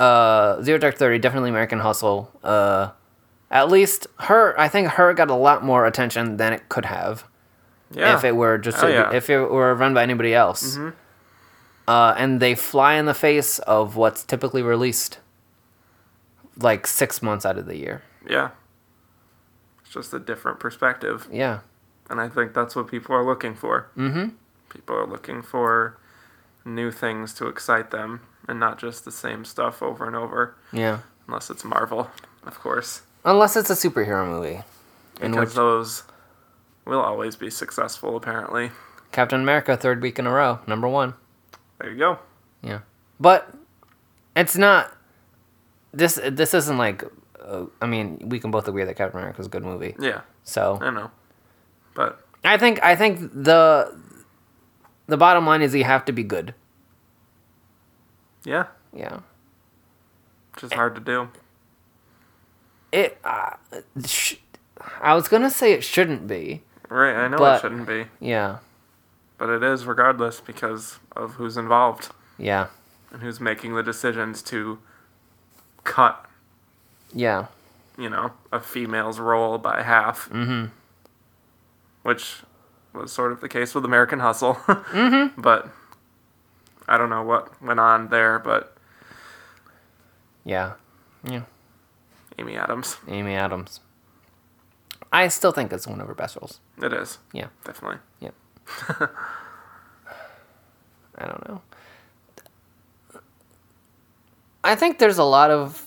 Speaker 2: Uh, Zero Dark Thirty, definitely American Hustle. Uh, at least her, I think her got a lot more attention than it could have
Speaker 1: Yeah.
Speaker 2: if it were just
Speaker 1: Oh, yeah.
Speaker 2: if it were run by anybody else.
Speaker 1: Mm-hmm.
Speaker 2: Uh, and they fly in the face of what's typically released, like six months out of the year.
Speaker 1: yeah. It's just a different perspective,
Speaker 2: Yeah.
Speaker 1: and I think that's what people are looking for.
Speaker 2: Mm-hmm.
Speaker 1: People are looking for new things to excite them, and not just the same stuff over and over.
Speaker 2: Yeah.
Speaker 1: Unless it's Marvel, of course,
Speaker 2: Unless it's a superhero movie,
Speaker 1: because
Speaker 2: which
Speaker 1: those will always be successful. Apparently,
Speaker 2: Captain America, third week in a row, number one.
Speaker 1: there you go.
Speaker 2: Yeah, but it's not. This this isn't like. Uh, I mean, we can both agree that Captain America is a good movie.
Speaker 1: Yeah,
Speaker 2: So
Speaker 1: I know, but
Speaker 2: I think I think the the bottom line is you have to be good.
Speaker 1: yeah,
Speaker 2: Yeah.
Speaker 1: it's just hard to do.
Speaker 2: It. Uh, sh- I was gonna say it shouldn't be.
Speaker 1: Right, I know
Speaker 2: But-
Speaker 1: it shouldn't be,
Speaker 2: Yeah.
Speaker 1: but it is regardless because of who's involved
Speaker 2: Yeah.
Speaker 1: and who's making the decisions to cut,
Speaker 2: Yeah.
Speaker 1: you know, a female's role by half.
Speaker 2: Mm-hmm.
Speaker 1: Which was sort of the case with American Hustle. mm-hmm. But I don't know what went on there, but
Speaker 2: Yeah. Yeah.
Speaker 1: Amy Adams.
Speaker 2: Amy Adams. I still think it's one of her best roles.
Speaker 1: It is.
Speaker 2: Yeah.
Speaker 1: Definitely.
Speaker 2: Yep. I don't know. I think there's a lot of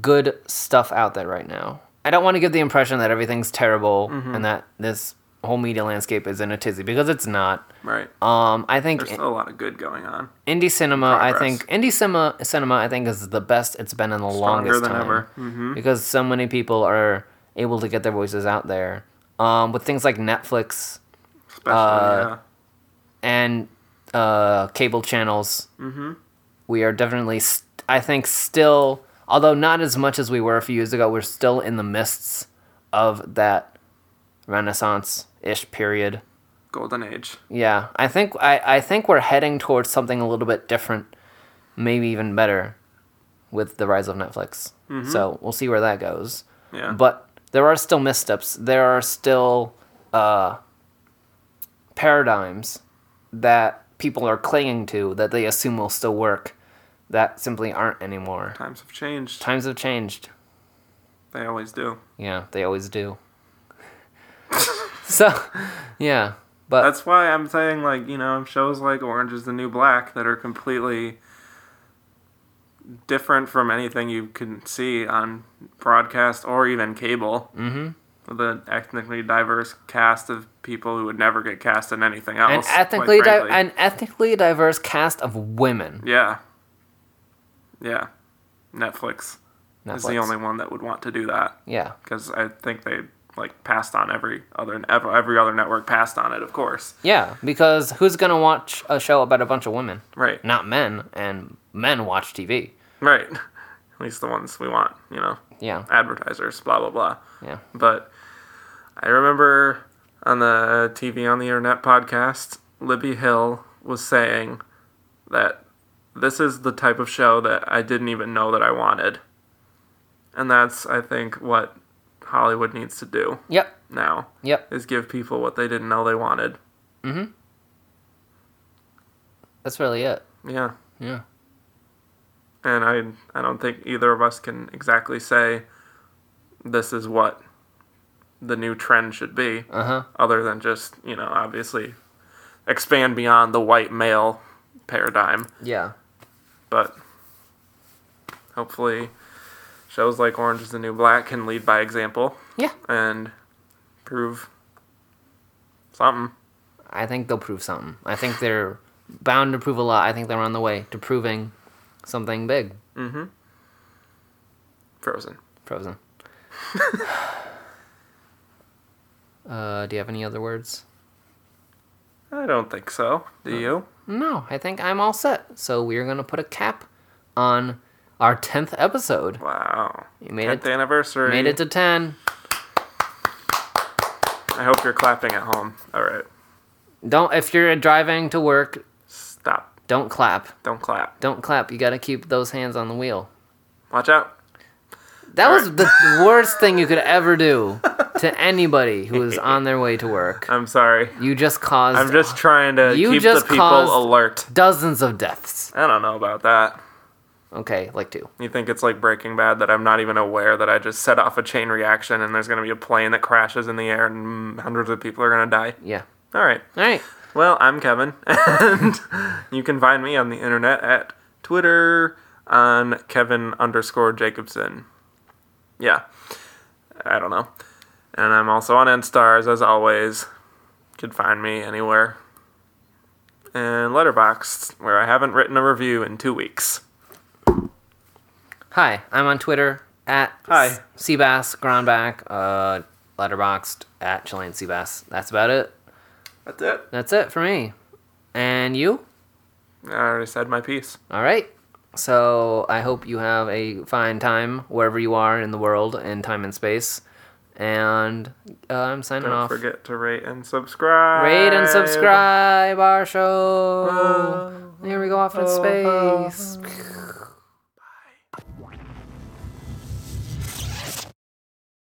Speaker 2: good stuff out there right now. I don't want to give the impression that everything's terrible and that this whole media landscape is in a tizzy because it's not.
Speaker 1: Right.
Speaker 2: Um, I think
Speaker 1: There's still a lot of good going on.
Speaker 2: indie cinema. I think indie cinema. Cinema. I think is the best it's been in the
Speaker 1: Stronger
Speaker 2: longest
Speaker 1: than
Speaker 2: time
Speaker 1: ever. hmm
Speaker 2: because so many people are able to get their voices out there. Um, with things like Netflix
Speaker 1: Especially,
Speaker 2: Uh,
Speaker 1: yeah.
Speaker 2: and uh, cable channels, we are definitely, st- I think, still, although not as much as we were a few years ago, we're still in the mists of that Renaissance ish period.
Speaker 1: Golden Age.
Speaker 2: Yeah, I think I, I think we're heading towards something a little bit different, maybe even better, with the rise of Netflix. So we'll see where that goes.
Speaker 1: Yeah.
Speaker 2: But there are still missteps. There are still uh, paradigms that people are clinging to that they assume will still work that simply aren't anymore.
Speaker 1: Times have changed.
Speaker 2: Times have changed.
Speaker 1: They always do.
Speaker 2: Yeah, they always do. so, yeah, but
Speaker 1: That's why I'm saying, like, you know, shows like Orange is the New Black that are completely different from anything you can see on broadcast or even cable. Mm-hmm. With an ethnically diverse cast of people who would never get cast in anything else.
Speaker 2: an ethnically di- an ethnically diverse cast of women.
Speaker 1: Yeah. Yeah. Netflix, is the only one that would want to do that.
Speaker 2: Yeah,
Speaker 1: Because I think they, like, passed on every other, every every other network passed on it, of course.
Speaker 2: yeah, because who's gonna watch a show about a bunch of women?
Speaker 1: Right.
Speaker 2: Not men, and men watch TV.
Speaker 1: Right. At least the ones we want, you know.
Speaker 2: Yeah,
Speaker 1: advertisers, blah blah blah.
Speaker 2: yeah,
Speaker 1: But I remember on the TV on the Internet podcast, Libby Hill was saying that this is the type of show that I didn't even know that I wanted. And that's I think what Hollywood needs to do
Speaker 2: yep,
Speaker 1: now
Speaker 2: yep.
Speaker 1: is give people what they didn't know they wanted. Mm hmm.
Speaker 2: That's really it.
Speaker 1: Yeah.
Speaker 2: Yeah,
Speaker 1: And I I don't think either of us can exactly say this is what the new trend should be.
Speaker 2: uh huh.
Speaker 1: other than just you know obviously expand beyond the white male paradigm
Speaker 2: Yeah,
Speaker 1: but hopefully shows like orange is the new black can lead by example
Speaker 2: yeah.
Speaker 1: and prove something
Speaker 2: I think they'll prove something. I think they're bound to prove a lot. I think they're on the way to proving something big. Mhm.
Speaker 1: Frozen
Speaker 2: Frozen. uh, do you have any other words?
Speaker 1: i don't think so do you
Speaker 2: No, I think I'm all set. So we're gonna put a cap on our tenth episode.
Speaker 1: wow
Speaker 2: You made
Speaker 1: 10th
Speaker 2: it.
Speaker 1: anniversary
Speaker 2: Made it to ten.
Speaker 1: i hope you're clapping at home all right
Speaker 2: Don't if you're driving to work,
Speaker 1: stop
Speaker 2: don't clap.
Speaker 1: don't clap
Speaker 2: Don't clap. You gotta keep those hands on the wheel.
Speaker 1: watch out
Speaker 2: That was
Speaker 1: Alright.
Speaker 2: the worst thing you could ever do to anybody who was on their way to work.
Speaker 1: i'm sorry
Speaker 2: You just caused
Speaker 1: i'm just trying to
Speaker 2: You
Speaker 1: keep
Speaker 2: just
Speaker 1: the people
Speaker 2: caused-
Speaker 1: alert
Speaker 2: dozens of deaths.
Speaker 1: i don't know about that
Speaker 2: Okay, like two.
Speaker 1: You think it's like Breaking Bad that I'm not even aware that I just set off a chain reaction and there's going to be a plane that crashes in the air and hundreds of people are going to die?
Speaker 2: Yeah.
Speaker 1: All right.
Speaker 2: All right.
Speaker 1: Well, I'm Kevin, and you can find me on the internet at Twitter on Kevin underscore Jacobson. Yeah. I don't know. And I'm also on Endstars, as always. You can find me anywhere. And Letterboxd, where I haven't written a review in two weeks.
Speaker 2: Hi, I'm on Twitter at
Speaker 1: Hi.
Speaker 2: Seabass Groundback, uh, Letterboxd at Chilean Seabass. That's about it.
Speaker 1: That's it.
Speaker 2: That's it for me. And you?
Speaker 1: I already said my piece.
Speaker 2: All right. So I hope you have a fine time wherever you are in the world in time and space. And uh, I'm signing off.
Speaker 1: Don't
Speaker 2: off.
Speaker 1: forget to rate and subscribe.
Speaker 2: Rate and subscribe our show.
Speaker 1: Oh.
Speaker 2: Here we go off into
Speaker 1: Oh,
Speaker 2: space.